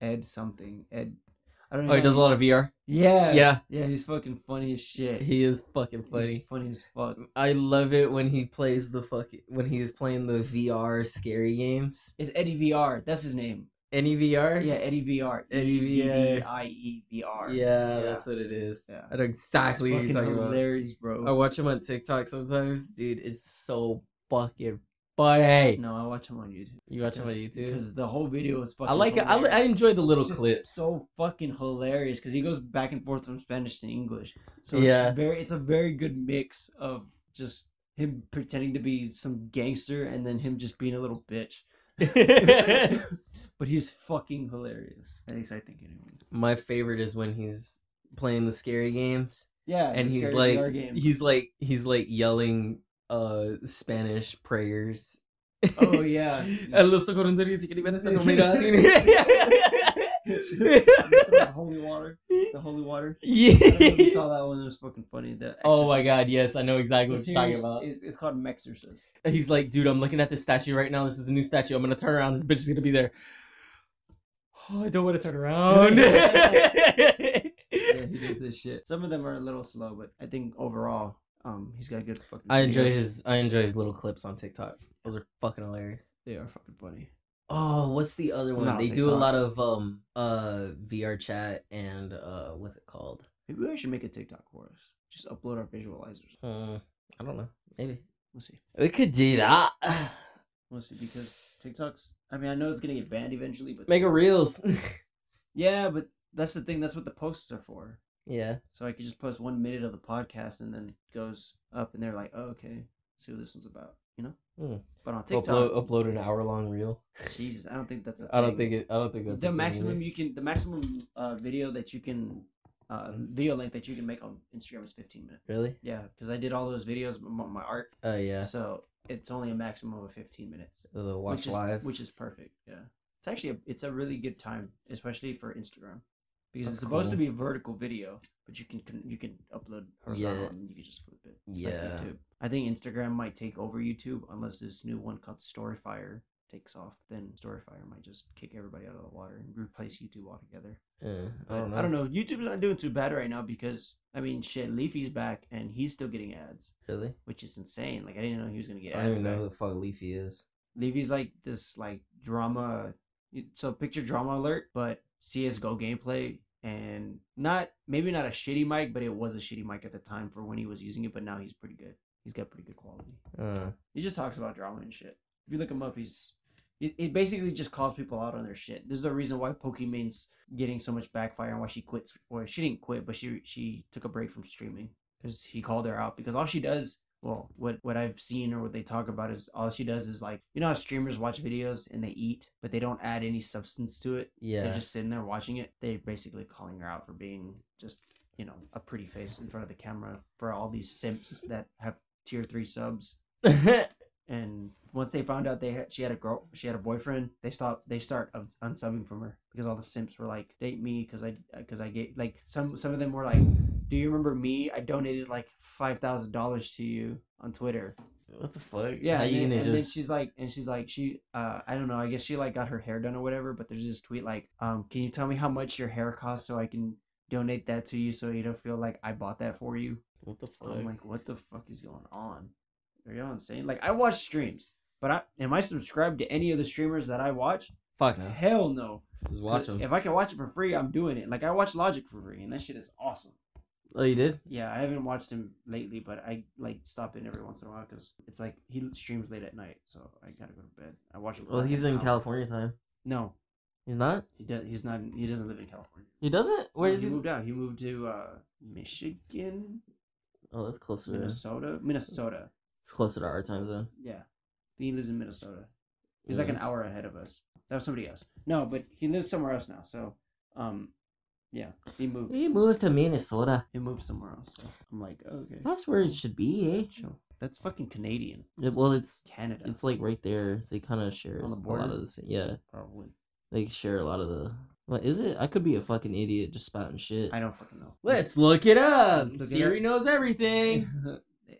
Ed something. Ed. I don't know. Oh, he does a lot of VR. Yeah. Yeah. Yeah. He's fucking funny as shit. He is fucking funny. He's funny. funny as fuck. I love it when he plays the fucking when he is playing the VR scary games. It's Eddie VR. That's his name. Any VR? Yeah, Eddie VR. Eddie VR. I E V R. Yeah, that's what it is. Yeah. I know exactly what you're fucking talking about. hilarious, bro. I watch him on TikTok sometimes, dude. It's so fucking funny. No, I watch him on YouTube. You watch him on YouTube? because the whole video is fucking. I like it. I. I enjoy the little clips. So fucking hilarious because he goes back and forth from Spanish to English. So Yeah. it's very, it's a very good mix of just him pretending to be some gangster and then him just being a little bitch. but he's fucking hilarious. At least I think anyway. My favorite is when he's playing the scary games Yeah, and he's like he's like he's like yelling uh Spanish prayers. Oh, yeah. El oso corondorito que libera esta the holy water. The holy water. I don't know if you Yeah. saw that one. It was fucking funny. The Oh my god, yes, I know exactly The what you're talking about. is it's called Mexorcist. He's like, dude, I'm looking at this statue right now. This is a new statue. I'm gonna turn around. This bitch is gonna be there. Oh, I don't want to turn around. Yeah, he does this shit. Some of them are a little slow, but I think overall, um, he's got a good fucking. I enjoy videos. his I enjoy his little clips on TikTok. Those are fucking hilarious. They are fucking funny. Oh, what's the other one? Not on they do a lot of um uh VR chat and uh what's it called? Maybe I should make a TikTok for us. Just upload our visualizers. Uh, I don't know. Maybe We'll see. we could do that. We'll because TikTok's. I mean, I know it's gonna get banned eventually, but Make a reels. Yeah, but that's the thing. That's what the posts are for. yeah. So I could just post one minute of the podcast and then it goes up, and they're like, "Oh, okay, see what this one's about," you know. Hmm. But on TikTok, Upload upload an hour long reel. Jesus, I don't think that's. a I don't think it. I don't think that's the maximum you can the maximum uh, video that you can uh, video length that you can make on Instagram is 15 minutes. Really? Yeah, because I did all those videos on my art, Uh yeah. so it's only a maximum of 15 minutes, The watch which is lives. which is perfect. Yeah, it's actually a, it's a really good time, especially for Instagram, because That's it's supposed to be a vertical video, but you can, can you can upload horizontal Yeah. and you can just flip it. It's like Yeah. YouTube. I think Instagram might take over YouTube unless this new one called Storyfire takes off. Then Storyfire might just kick everybody out of the water and replace YouTube altogether. Yeah, I don't know. I don't know. YouTube's not doing too bad right now because I mean, shit, Leafy's back and he's still getting ads, Really? which is insane. Like I didn't know he was gonna get I ads. don't even know back. who the fuck Leafy is. Leafy's like this like drama. So picture drama alert, but CS:GO gameplay and not maybe not a shitty mic, but it was a shitty mic at the time for when he was using it. But now he's pretty good. He's got pretty good quality. Uh, He just talks about drama and shit. If you look him up, he's he, he basically just calls people out on their shit. This is the reason why Pokimane's getting so much backfire and why she quits. Or she didn't quit, but she she took a break from streaming because he called her out. Because all she does, well, what what I've seen or what they talk about is all she does is like you know how streamers watch videos and they eat, but they don't add any substance to it. yeah. They're just sitting there watching it. They're basically calling her out for being just you know a pretty face in front of the camera for all these simps that have tier three subs and once they found out they had she had a girl she had a boyfriend they stopped they start unsubbing from her because all the simps were like date me because i because i get like some some of them were like do you remember me i donated like five thousand dollars to you on twitter what the fuck? yeah How and, you then, and then she's like and she's like she uh i don't know i guess she like got her hair done or whatever but there's this tweet like um can you tell me how much your hair costs so i can donate that to you so you don't feel like i bought that for you what the fuck? I'm like, what the fuck is going on? Are y'all insane? Like, I watch streams, but I am I subscribed to any of the streamers that I watch? fuck no. Hell no. Just watch them. If I can watch it for free, I'm doing it. Like, I watch Logic for free, and that shit is awesome. Oh, you did? Yeah, I haven't watched him lately, but I like stop in every once in a while because it's like he streams late at night, so I gotta go to bed. I watch him. Well, he's in hour. California time. No, He's not. he does. He's not. He doesn't live in California. He doesn't. Where No, does he he? moved out? He moved to uh, Michigan, Oh, that's closer. To, Minnesota, Minnesota. It's closer to our time zone. Yeah. He lives in Minnesota. He's like an hour ahead of us. That was somebody else. No, but he lives somewhere else now. So, um, yeah, he moved. He moved to Minnesota. He moved somewhere else. So I'm like, okay, That's where it should be, eh? sure. That's fucking Canadian. It- well, it's Canada. it's like right there. They kind of share On the a lot of the same. Yeah, probably. they share a lot of the. What is it? I could be a fucking idiot just spouting shit. I don't fucking know. Let's look it up. Let's look it Siri up. knows everything.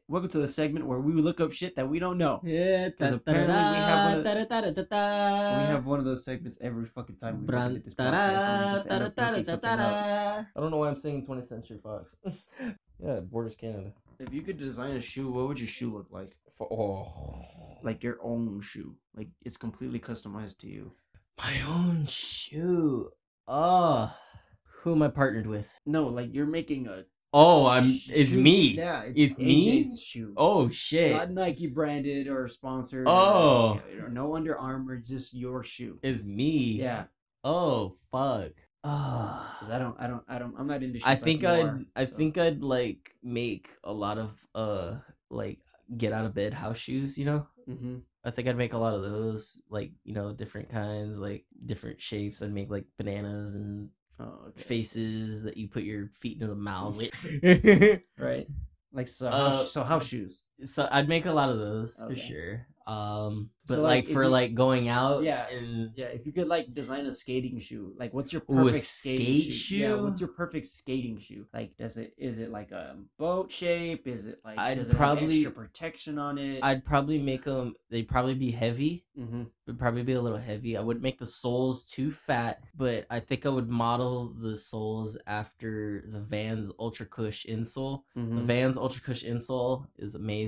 Welcome to the segment where we look up shit that we don't know. Yeah, 'Cause apparently we have one of we have one of those segments every fucking time we fucking hit this podcast where we just end up looking something up. I don't know why I'm singing 20th Century Fox. yeah, Borders Canada. If you could design a shoe, what would your shoe look like? For, oh, Like your own shoe. Like it's completely customized to you. my own shoe. Oh, who am I partnered with? No, like you're making a Oh, I'm. It's shoe- me. Yeah, It's me? AJ's shoe. Oh shit! Not Nike branded or sponsored. Oh. or, no Under Armour, just your shoe. It's me. Yeah, Oh fuck. Ah. because I don't, I don't, I don't, I'm not into. Shoes I think I'd are, I so. think I'd like make a lot of uh like get out of bed house shoes, you know? Mm-hmm. I think I'd make a lot of those, like, you know, different kinds, like different shapes. I'd make like bananas and Oh, okay. faces that you put your feet into the mouth with. Right. Like so, Uh, house, so house shoes. So I'd make a lot of those for sure. Um but So, like, like, for you- like going out Yeah. and Yeah, if you could like design a skating shoe, like what's your Ooh, perfect skating skate Yeah, shoe? what's your perfect skating shoe? Like, does it is it like a boat shape? Is it like I'd does it probably- have extra protection on it? I'd probably make them they'd probably be heavy. mm-hmm. would probably be a little heavy. I wouldn't make the soles too fat, but I think I would model the soles after the Vans Ultra Cush insole. The Vans Ultra Cush insole is amazing.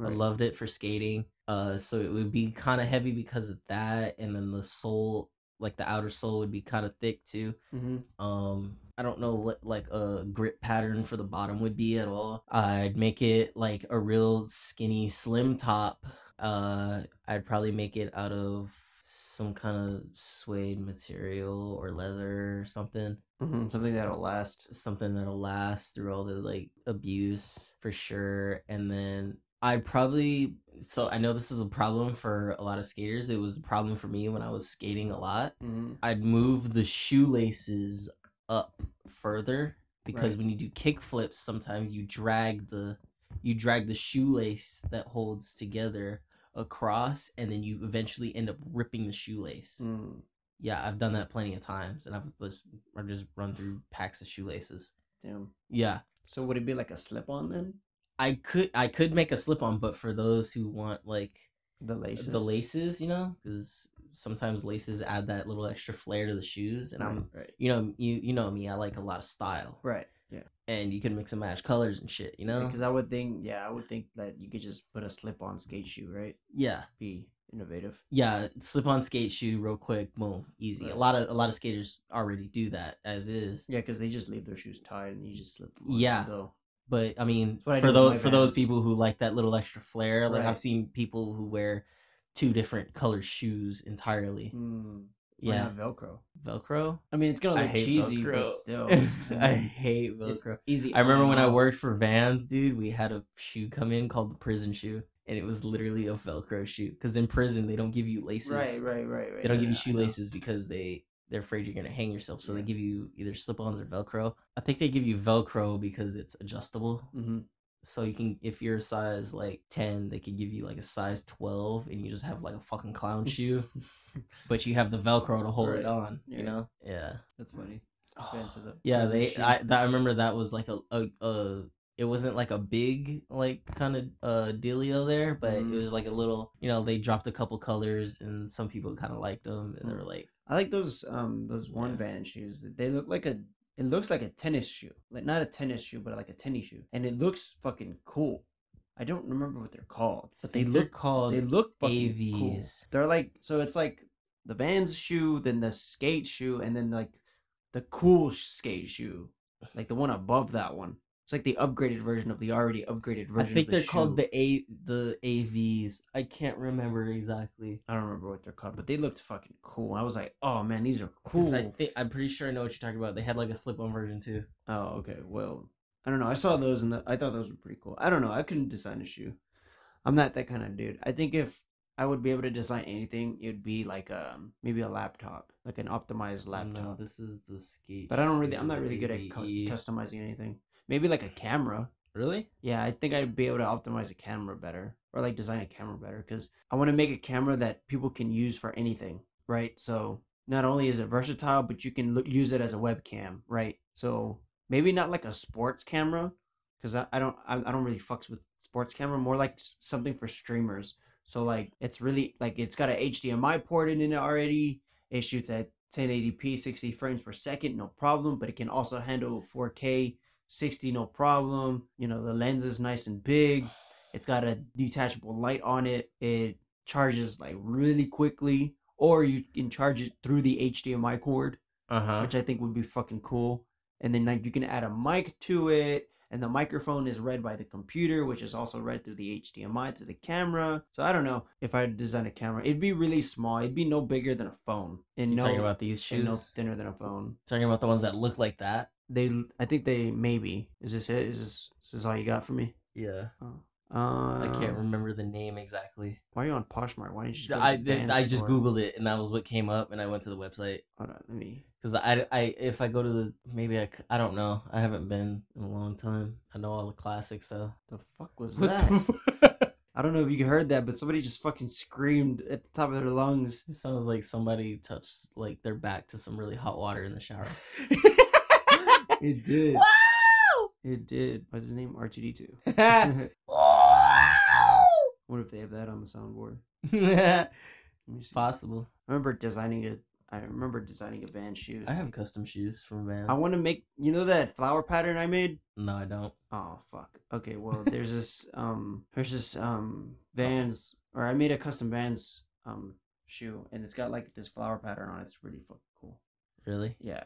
I loved it for skating. Uh, so it would be kind of heavy because of that, and then the sole, like the outer sole, would be kind of thick too. Mm-hmm. Um, I don't know what like a grip pattern for the bottom would be at all. I'd make it like a real skinny, slim top. Uh, I'd probably make it out of some kind of suede material or leather or something. hmm Something that'll last. Something that'll last through all the like abuse for sure. And then I'd probably so I know this is a problem for a lot of skaters. It was a problem for me when I was skating a lot. Mm-hmm. I'd move the shoelaces up further because Right. when you do kick flips, sometimes you drag the you drag the shoelace that holds together across, and then you eventually end up ripping the shoelace. Mm. Yeah, I've done that plenty of times, and I've just I've just run through packs of shoelaces. Damn. Yeah, So would it be like a slip on then? I could I could make a slip on, but for those who want like The laces. the laces, you know, because sometimes laces add that little extra flair to the shoes, and Right, I'm right. you know you you know me, I like a lot of style. Right. And you can mix and match colors and shit, you know? Because I would think, yeah, I would think that you could just put a slip-on skate shoe, right? Yeah. Be innovative. Yeah, slip on skate shoe real quick, boom, easy. A lot of a lot of skaters already do that as is. Yeah, because they just leave their shoes tied and you just slip them on Yeah. But I mean, I for those for those people who like that little extra flair, like Right. I've seen people who wear two different color shoes entirely. Hmm. Why Yeah, Velcro. Velcro. I mean, it's gonna look cheesy, Velcro. but still. I hate It's Velcro. easy. I remember when I worked for Vans, dude. We had a shoe come in called the prison shoe, and it was literally a Velcro shoe. Because in prison, they don't give you laces. Right, right, right, right. They don't give you yeah, I know. shoelaces because they they're afraid you're gonna hang yourself. So they give you either slip-ons or Velcro. I think they give you Velcro because it's adjustable. Mhm. So you can, if you're a size like ten, they could give you like a size twelve, and you just have like a fucking clown shoe, but you have the Velcro to hold Right. it on. You know? Yeah. That's funny. A Yeah, they. shoe. I, that, I remember that was like a, a, a it wasn't like a big like kind of uh dealio there, but Mhm. it was like a little. You know, they dropped a couple colors, and some people kind of liked them, and they Mm. were like, I like those um those one Yeah. band shoes. They look like a it looks like a tennis shoe. Like not a tennis shoe, but like a tennis shoe. And it looks fucking cool. I don't remember what they're called, but they look called they look fucking cool. They're like so it's like the Vans shoe, then the skate shoe, and then like the cool skate shoe, like the one above that one. It's like the upgraded version of the already upgraded version. I think the they're called the A the AVs. I can't remember exactly. I don't remember what they're called, but they looked fucking cool. I was like, oh man, these are cool. I think I'm pretty sure I know what you're talking about. They had like a slip-on version too. Oh, okay. Well, I don't know. I saw those and I thought those were pretty cool. I don't know. I couldn't design a shoe. I'm not that kind of dude. I think if I would be able to design anything, it'd be like um maybe a laptop, like an optimized laptop. No, this is the skate. but I don't really. I'm not really good at cu- customizing anything. Maybe like a camera. Really? Yeah, I think I'd be able to optimize a camera better or like design a camera better because I want to make a camera that people can use for anything, right? So not only is it versatile, but you can look, use it as a webcam, right? So maybe not like a sports camera, because I, I don't I, I don't really fucks with sports camera. More like something for streamers. So like it's really like it's got a HDMI port in it already. It shoots at 1080p, 60 frames per second, no problem. But it can also handle 4K, 60, no problem. You know the lens is nice and big. It's got a detachable light on it. It charges like really quickly, or you can charge it through the HDMI cord Uh huh. which I think would be fucking cool. And then like you can add a mic to it, and the microphone is read by the computer, which is also read through the HDMI through the camera. So I don't know if I design a camera, it'd be really small. It'd be no bigger than a phone, and You no, talking about these and shoes? no thinner than a phone. Talking about the ones that look like that? They, I think they maybe. Is this it? Is this is this all you got for me? Yeah. Oh. Uh, I can't remember the name exactly. Why are you on Poshmark? Why didn't you? Just I did, I just store? googled it and that was what came up and I went to the website Hold on, let me. because I, I if I go to the maybe I I don't know I haven't been in a long time I know all the classics though. The fuck was What that? I don't know if you heard that, but somebody just fucking screamed at the top of their lungs. it sounds like somebody touched like their back to some really hot water in the shower. It did. Wow! It did. What's his name? R two D two. What if they have that on the soundboard? Possible. I remember designing a. I remember designing a Vans shoe. I have custom shoes from Vans. I want to make. You know that flower pattern I made? No, I don't. Oh fuck. Okay. Well, there's this. Um. There's this. Um. Vans. Or I made a custom Vans. Um. Shoe, and it's got like this flower pattern on it. It's really fucking cool. Really? Yeah.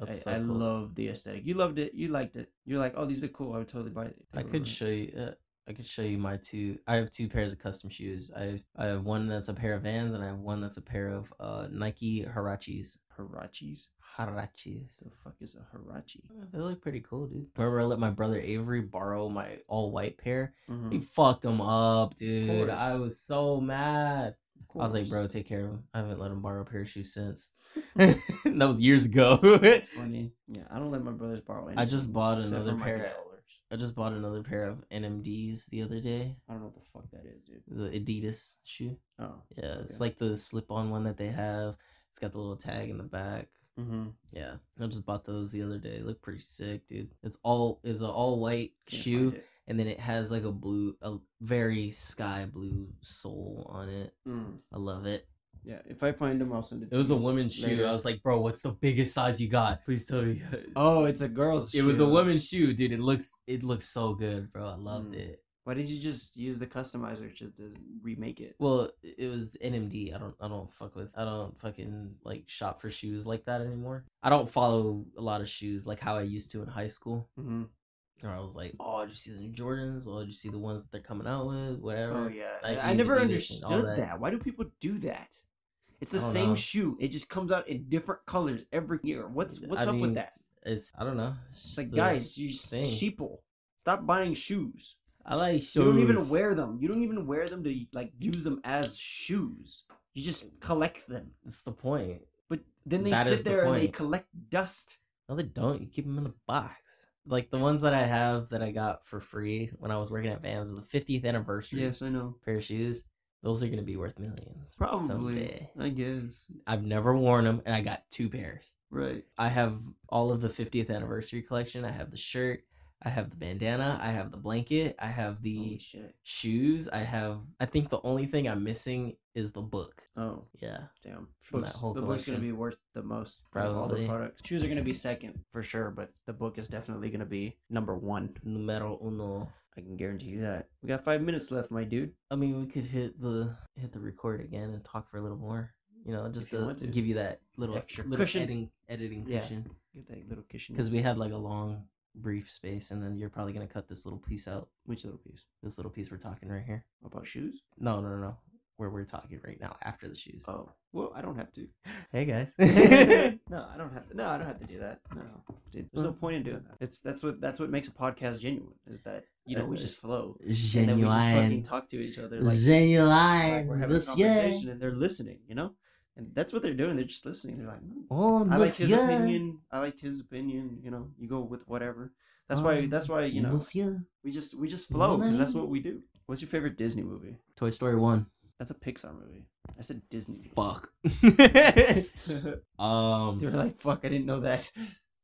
I, so I cool. love the aesthetic. You loved it. You liked it. You're like, oh, these are cool. I would totally buy it. I could show you. Uh, I could show you my two. I have two pairs of custom shoes. I have, I have one that's a pair of Vans, and I have one that's a pair of uh Nike Huaraches. Huaraches. Huaraches. The fuck is a Huarache? They look pretty cool, dude. Remember, I let my brother Avery borrow my all white pair. Mhm. He fucked them up, dude. I was so mad. Of I was like, bro, take care of him. I haven't let him borrow a pair of shoes since. that was years ago. That's funny. Yeah, I don't let my brothers borrow anything. I just bought another pair. controllers. I just bought another pair of NMDs the other day. I don't know what the fuck that is, dude. It's an Adidas shoe. Oh. Yeah, it's Okay. like the slip-on one that they have. It's got the little tag in the back. Mm-hmm. Yeah, I just bought those the other day. They look pretty sick, dude. It's all is an all white shoe, and then it has like a blue, a very sky blue sole on it. Mm. I love it. Yeah, if I find them, I'll send it. It was a woman's shoe. I was like, bro, what's the biggest size you got? Please tell me. Oh, it's a girl's. Shoe. It was a woman's shoe, dude. It looks, it looks so good, bro. I loved Mm. it. Why did you just use the customizer to, to remake it? Well, it was NMD. I don't I don't fuck with I don't fucking like shop for shoes like that anymore. I don't follow a lot of shoes like how I used to in high school. Mm-hmm. I was like, oh, did you see the new Jordans? Oh, did you see the ones that they're coming out with? Whatever. Oh yeah, I, I never Adidas, and all understood that. that. Why do people do that? It's the same know. shoe. It just comes out in different colors every year. What's what's I up mean, with that? It's I don't know. It's like guys, you thing. sheeple. Stop buying shoes. I like shoes. You don't even wear them. You don't even wear them to like use them as shoes. You just collect them. That's the point. But then they That sit the there and they collect dust. No, they don't. You keep them in the box. Like the ones that I have that I got for free when I was working at Vans, the 50th anniversary Yes, I know. pair of shoes. Those are gonna be worth millions. Probably. someday. I guess. I've never worn them, and I got two pairs. Right. I have all of the 50th anniversary collection. I have the shirt, I have the bandana, I have the blanket, I have the shoes. I have. I think the only thing I'm missing is the book. Oh, Yeah, damn. From Books, that whole the book's gonna be worth the most. of all the Probably. products. Shoes are gonna be second for sure, but the book is definitely gonna be number one. numero uno. I can guarantee you that. We got five minutes left, my dude. I mean, we could hit the hit the record again and talk for a little more. You know, just to, to. give you that little Extra little cushion. editing editing Yeah. cushion Get that little cushion. because we had like a long brief space, and then you're probably gonna cut this little piece out. which little piece? This little piece we're talking right here. About shoes? No, no, no, no. Where we're talking right now after the shoes. Oh, well, I don't have to. Hey guys. no, I don't have to. No, I don't have to do that. No, Dude, there's no point in doing that. It's that's what that's what makes a podcast genuine. Is that you know we Uh, just flow and then we just fucking talk to each other like, like Genuine. we're having a conversation and they're listening. You know, and that's what they're doing. They're just listening. They're like, "Hmm, Oh, I like his monsieur. opinion. I like his opinion. You know, you go with whatever. That's why. Oh, That's why you know Monsieur. we just we just flow because that's what we do. What's your favorite Disney movie? Toy Story 1. That's a Pixar movie. I said Disney. Fuck. Um. They um, were like, "Fuck, I didn't know that."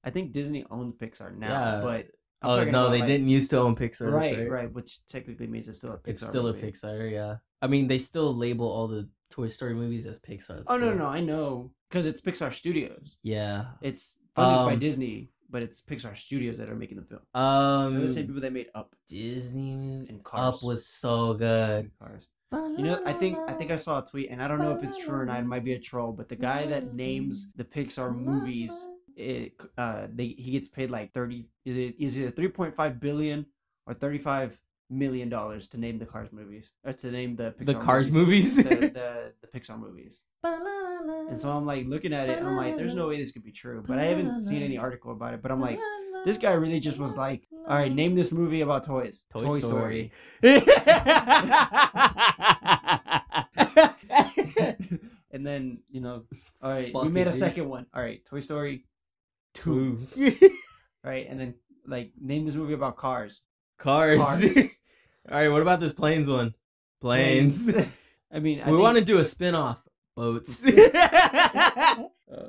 I think Disney owns Pixar now, Yeah. but I'm oh no, they like- didn't used to own Pixar. Right, that's right, which technically means it's still a Pixar. It's still movie. a Pixar, yeah. I mean, they still label all the Toy Story movies as Pixar. Oh no, no, no, I know because it's Pixar Studios. Yeah. It's funded by Um, Disney, but it's Pixar Studios that are making the film. Um, the same people that made Up Disney and Cars. Up was so good. Cars. You know, I think I think I saw a tweet, and I don't know if it's true or not. It might be a troll, but the guy that names the Pixar movies, it uh, they he gets paid like thirty. Is it is it three point five billion or thirty five million dollars to name the Cars movies or to name the Pixar the Cars movies, movies. the, the the Pixar movies. And so I'm like looking at it, and I'm like, there's no way this could be true. But I haven't seen any article about it. But I'm like, this guy really just was like, all right, name this movie about toys. Toy, Story. and then you know, all right, we Fuck made it, a dude. second one. All right, Toy Story two. Two. Right, and then like name this movie about cars. Cars. Cars. All right, what about this planes one? Planes. I mean, I we think, want to do a spin-off. Boats. uh,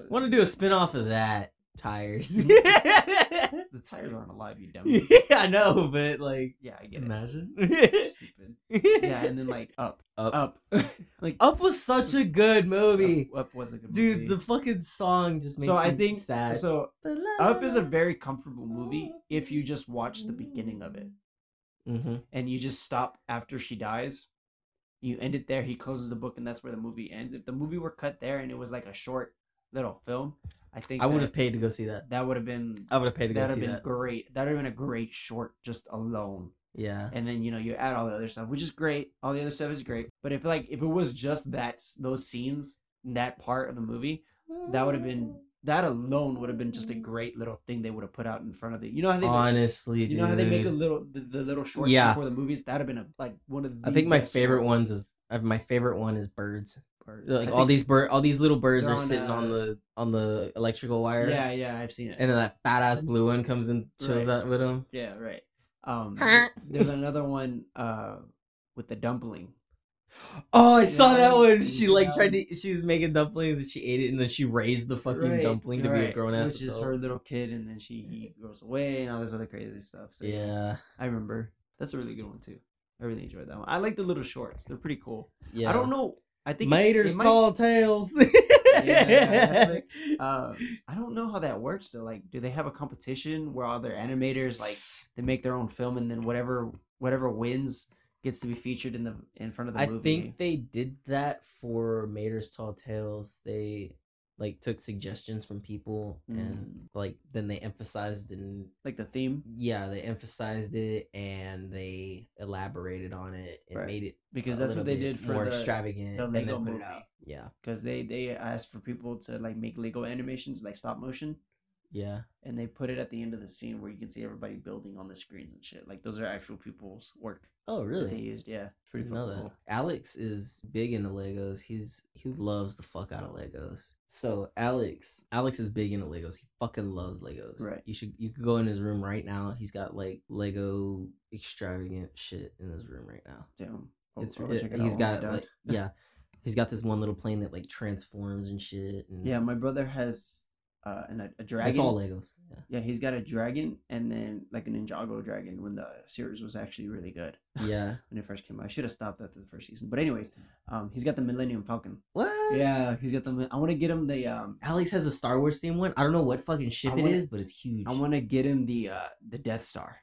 want to do a spin-off of that. Tires. the tires aren't alive, you dumb. yeah, I know, but like, Yeah, I get it. imagine. Stupid. Yeah, and then like up, Up. up, like Up was such a good movie. Up, Up was a good Dude, movie. the fucking song just makes so I me think sad. so. Up is a very comfortable movie if you just watch the beginning of it hmm and you just stop after she dies. You end it there. He closes the book, and that's where the movie ends. If the movie were cut there and it was like a short little film, I think I would have paid to go see that. That would have been. I would have paid to go see That'd have been that. great. That'd have been a great short just alone. Yeah. And then you know you add all the other stuff, which is great. All the other stuff is great. But if like if it was just that those scenes, that part of the movie, that would have been that alone would have been just a great little thing they would have put out in front of the. You know how they make, Honestly, dude. you know how they make a little the, the little shorts Yeah. before the movies. That'd have been a like one of. The I think my favorite shorts. ones is my favorite one is birds. Birds. Like I all these bird, all these little birds they're on, sitting on uh, the on the electrical wire. Yeah, yeah, I've seen it. And then that fat ass blue one comes and chills Right. out with him. yeah, right. Um, there's another one uh with the dumpling. Oh, I saw that one. She see like tried to. She was making dumplings and she ate it, and then she raised the fucking Right, dumpling to be a grown ass. Which is her little kid, and then she he goes away, and all this other crazy stuff. So Yeah, I remember. That's a really good one too. I really enjoyed that one. I like the little shorts. They're pretty cool. yeah. I don't know. I think Mater's it might- tall tales. Yeah. Uh, I don't know how that works though. Like, do they have a competition where all their animators like they make their own film, and then whatever whatever wins gets to be featured in the in front of the movie. I movie? think they did that for Mater's Tall Tales. They like took suggestions from people Mm. and like then they emphasized and like the theme yeah they emphasized it and they elaborated on it and Right. made it because that's what they did for more the, extravagant the Lego movie. yeah because they they asked for people to like make Lego animations like stop motion, yeah and they put it at the end of the scene where you can see everybody building on the screens and shit. Like those are actual people's work oh that they really used. Yeah, it's pretty know that. cool. Alex is big into Legos. He's he loves the fuck out of Legos. So Alex, Alex is big into Legos. He fucking loves Legos. Right. You should you could go in his room right now. He's got like Lego extravagant shit in his room right now. Damn, I'll- It's I'll it- he's got like yeah, he's got this one little plane that like transforms and shit. And Yeah, my brother has uh, an, a dragon. it's all Legos. Yeah. Yeah, he's got a dragon and then like a Ninjago dragon when the series was actually really good Yeah. when it first came out. I should have stopped after the first season. But anyways, um, he's got the Millennium Falcon. What? Yeah, he's got the. I want to get him the um. Alex has a Star Wars theme one. I don't know what fucking ship I it wanna- is, but it's huge. I want to get him the uh the Death Star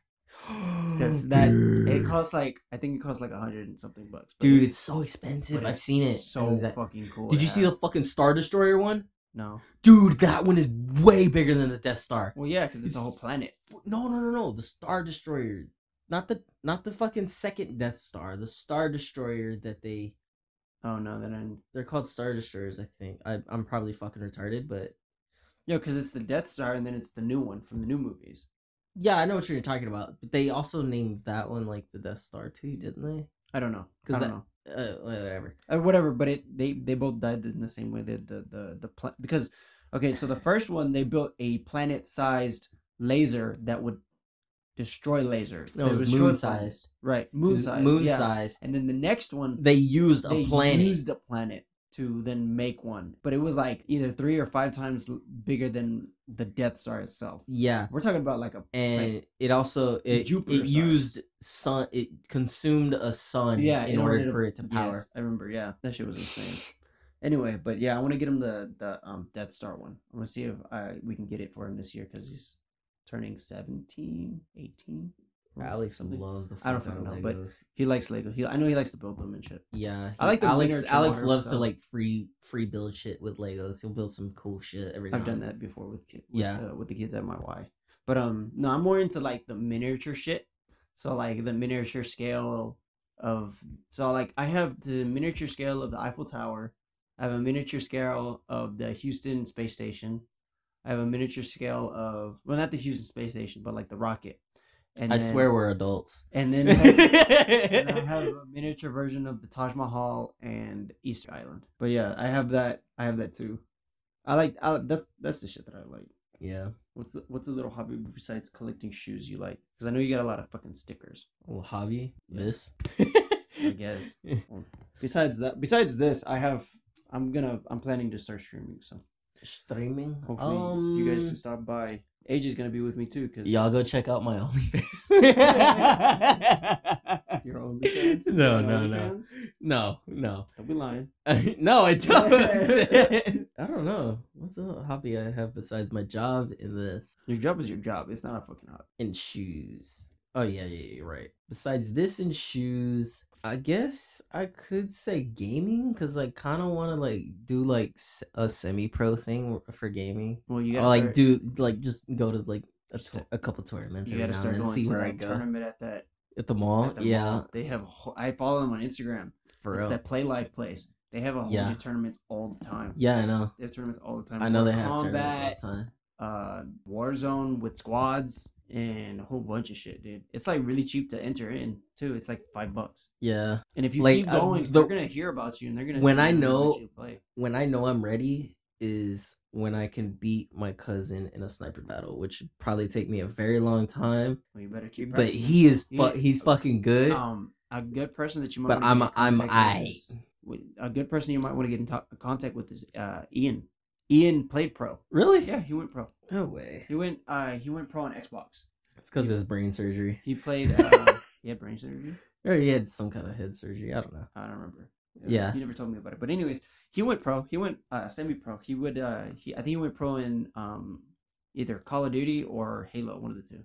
because that it costs like I think it costs like a hundred and something bucks. Dude, it's so expensive. I've seen it. So And fucking cool. Did you see the fucking Star Destroyer one? No. Dude, that one is way bigger than the Death Star. Well, yeah, because it's, It's- a whole planet. No, no, no, no. The Star Destroyer. Not the not the fucking second Death Star. The Star Destroyer that they Oh no, then I'm. they're called Star Destroyers, I think. I I'm probably fucking retarded, but Yeah, because it's the Death Star and then it's the new one from the new movies. yeah, I know what you're talking about. But they also named that one like the Death Star too, didn't they? I don't know. 'Cause I don't that- know. Uh, whatever. uh, whatever but it they they both died in the same way the the the, the pla- because okay so the first one they built a planet sized laser that would destroy lasers No, it was moon sized. right moon sized Moon yeah. sized. and then the next one They used a they planet. used a planet to then make one, but it was like either three or five times bigger than the Death Star itself. Yeah. We're talking about like a And it also it, Jupiter it used sun it consumed a sun yeah in, order, for it to yes, power. I remember. Yeah, that shit was insane. Anyway, but yeah, I want to get him the the um Death Star one. I want to see if I we can get it for him this year because he's turning 17, 18. Or Alex something. loves the I don't fucking know, but He likes Lego. He I know he likes to build them and shit. Yeah, I like the Alex. Alex loves to like free free build shit with Legos. He'll build some cool shit every. Time. I've done that before with kid, with, Yeah. uh, with the kids at my Y. But um, no, I'm more into like the miniature shit. So like the miniature scale of so like I have the miniature scale of the Eiffel Tower. I have a miniature scale of the Houston space station. I have a miniature scale of well, not the Houston space station, but like the rocket. And I then- swear we're adults. And then and I have a miniature version of the Taj Mahal and Easter Island. But yeah, I have that. I have that too. I like. I, that's that's the shit that I like. yeah, What's the, what's a little hobby besides collecting shoes you like? Because I know you got a lot of fucking stickers. well, hobby Yeah. this. I guess. Well, besides that, besides this, I have. I'm gonna. I'm planning to start streaming. So Streaming. hopefully um, you guys can stop by. AJ's gonna be with me too. Cause Y'all go check out my OnlyFans. Your OnlyFans. No, Your no, no, OnlyFans? no, no. Don't be lying. no, I don't. I don't know. What's a hobby I have besides my job in this? Your job is your job. It's not a fucking hobby. And shoes. Oh yeah, yeah, you're right. Besides this and shoes, I guess I could say gaming because I kind of want to like do like a semi-pro thing for gaming. Well, you gotta like start, do like just go to like a, a couple tournaments You gotta start and going see to where I go tournament at that. at the mall. at the yeah, mall. They have. whole- I follow them on Instagram. for it's real. that Play Life place. They have a whole Yeah. bunch of tournaments all the time. Yeah, I know. They have tournaments all the time. I know they have tournaments all the time. uh, Warzone with squads and a whole bunch of shit, dude. It's like really cheap to enter in too. It's like five bucks. Yeah. And if you Like, keep uh, going, the- they're gonna hear about you and they're gonna When I they're gonna let know-. When I know I'm ready is when I can beat my cousin in a sniper battle, which probably take me a very long time. Well, you better keep. But he is fu- Yeah. he's fucking good. um a good person that you might But I'm- I'm with is- a good person you might want to get in to- contact with is uh Ian. Ian played pro. really? Yeah, he went pro. No way. He went uh he went pro on Xbox. It's because of his brain surgery. He played uh he had brain surgery. Or he had some kind of head surgery. I don't know. I don't remember. Yeah. He never told me about it. But anyways, he went pro. He went uh semi pro. He would uh he I think he went pro in um either Call of Duty or Halo, one of the two.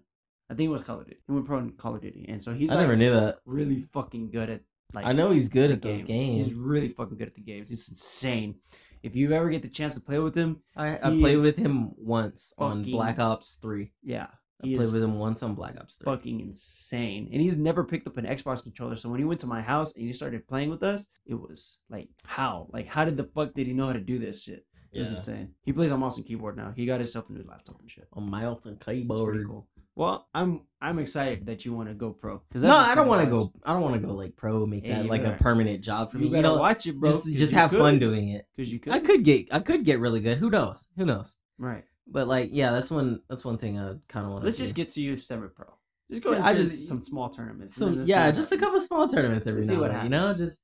I think it was Call of Duty. He went pro in Call of Duty. And so he's I like never knew that. really fucking good at like I know he's good at those games. He's really fucking good at the games. It's insane. If you ever get the chance to play with him, I, I played with him once on fucking- Black Ops 3. yeah, I he played is with him once on Black Ops 3. fucking insane. And he's never picked up an Xbox controller. So when he went to my house and he started playing with us, it was like, how? Like, how did the fuck did he know how to do this shit? It was Yeah. insane. He plays on mouse and keyboard now. He got himself a new laptop and shit. On mouse and It's pretty keyboard. cool. Well, I'm I'm excited that you want to go pro. Cause No, I don't want to $40. go. I don't want to go like pro, make Yeah, that like a permanent job for You me. You know, watch it, bro. just just have fun doing it. Because you could. I could get I could get really good. Who knows? Who knows? Right. But like, yeah, that's one that's one thing I kind of want. Let's just get to you semi pro. Just go Yeah, I just- some small tournaments. some then yeah, just a couple small tournaments every see now what and then. You know, just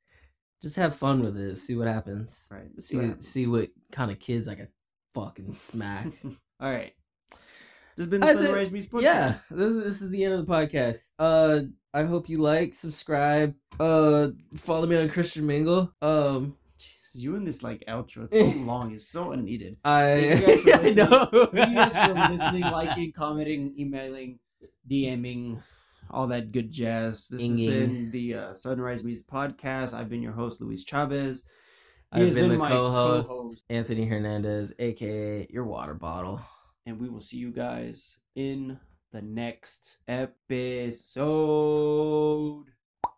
just have fun with it. See what happens. Right. Let's see what happens. see what kind of kids I can fucking smack. All right. This has been the Sunrise Meets Podcast. yeah, this is this is the end of the podcast. Uh, I hope you like, subscribe, uh, follow me on Christian Mingle. Um, Jesus, you and this like outro, it's so long, it's so unneeded. I, Thank you guys for I know. Thank you guys for listening, liking, commenting, emailing, DMing, all that good jazz. This Inging. has been the uh, Sunrise Meets Podcast. I've been your host, Luis Chavez. He I've has been, the co-host, co-host. Anthony Hernandez, aka your water bottle. And we will see you guys in the next episode.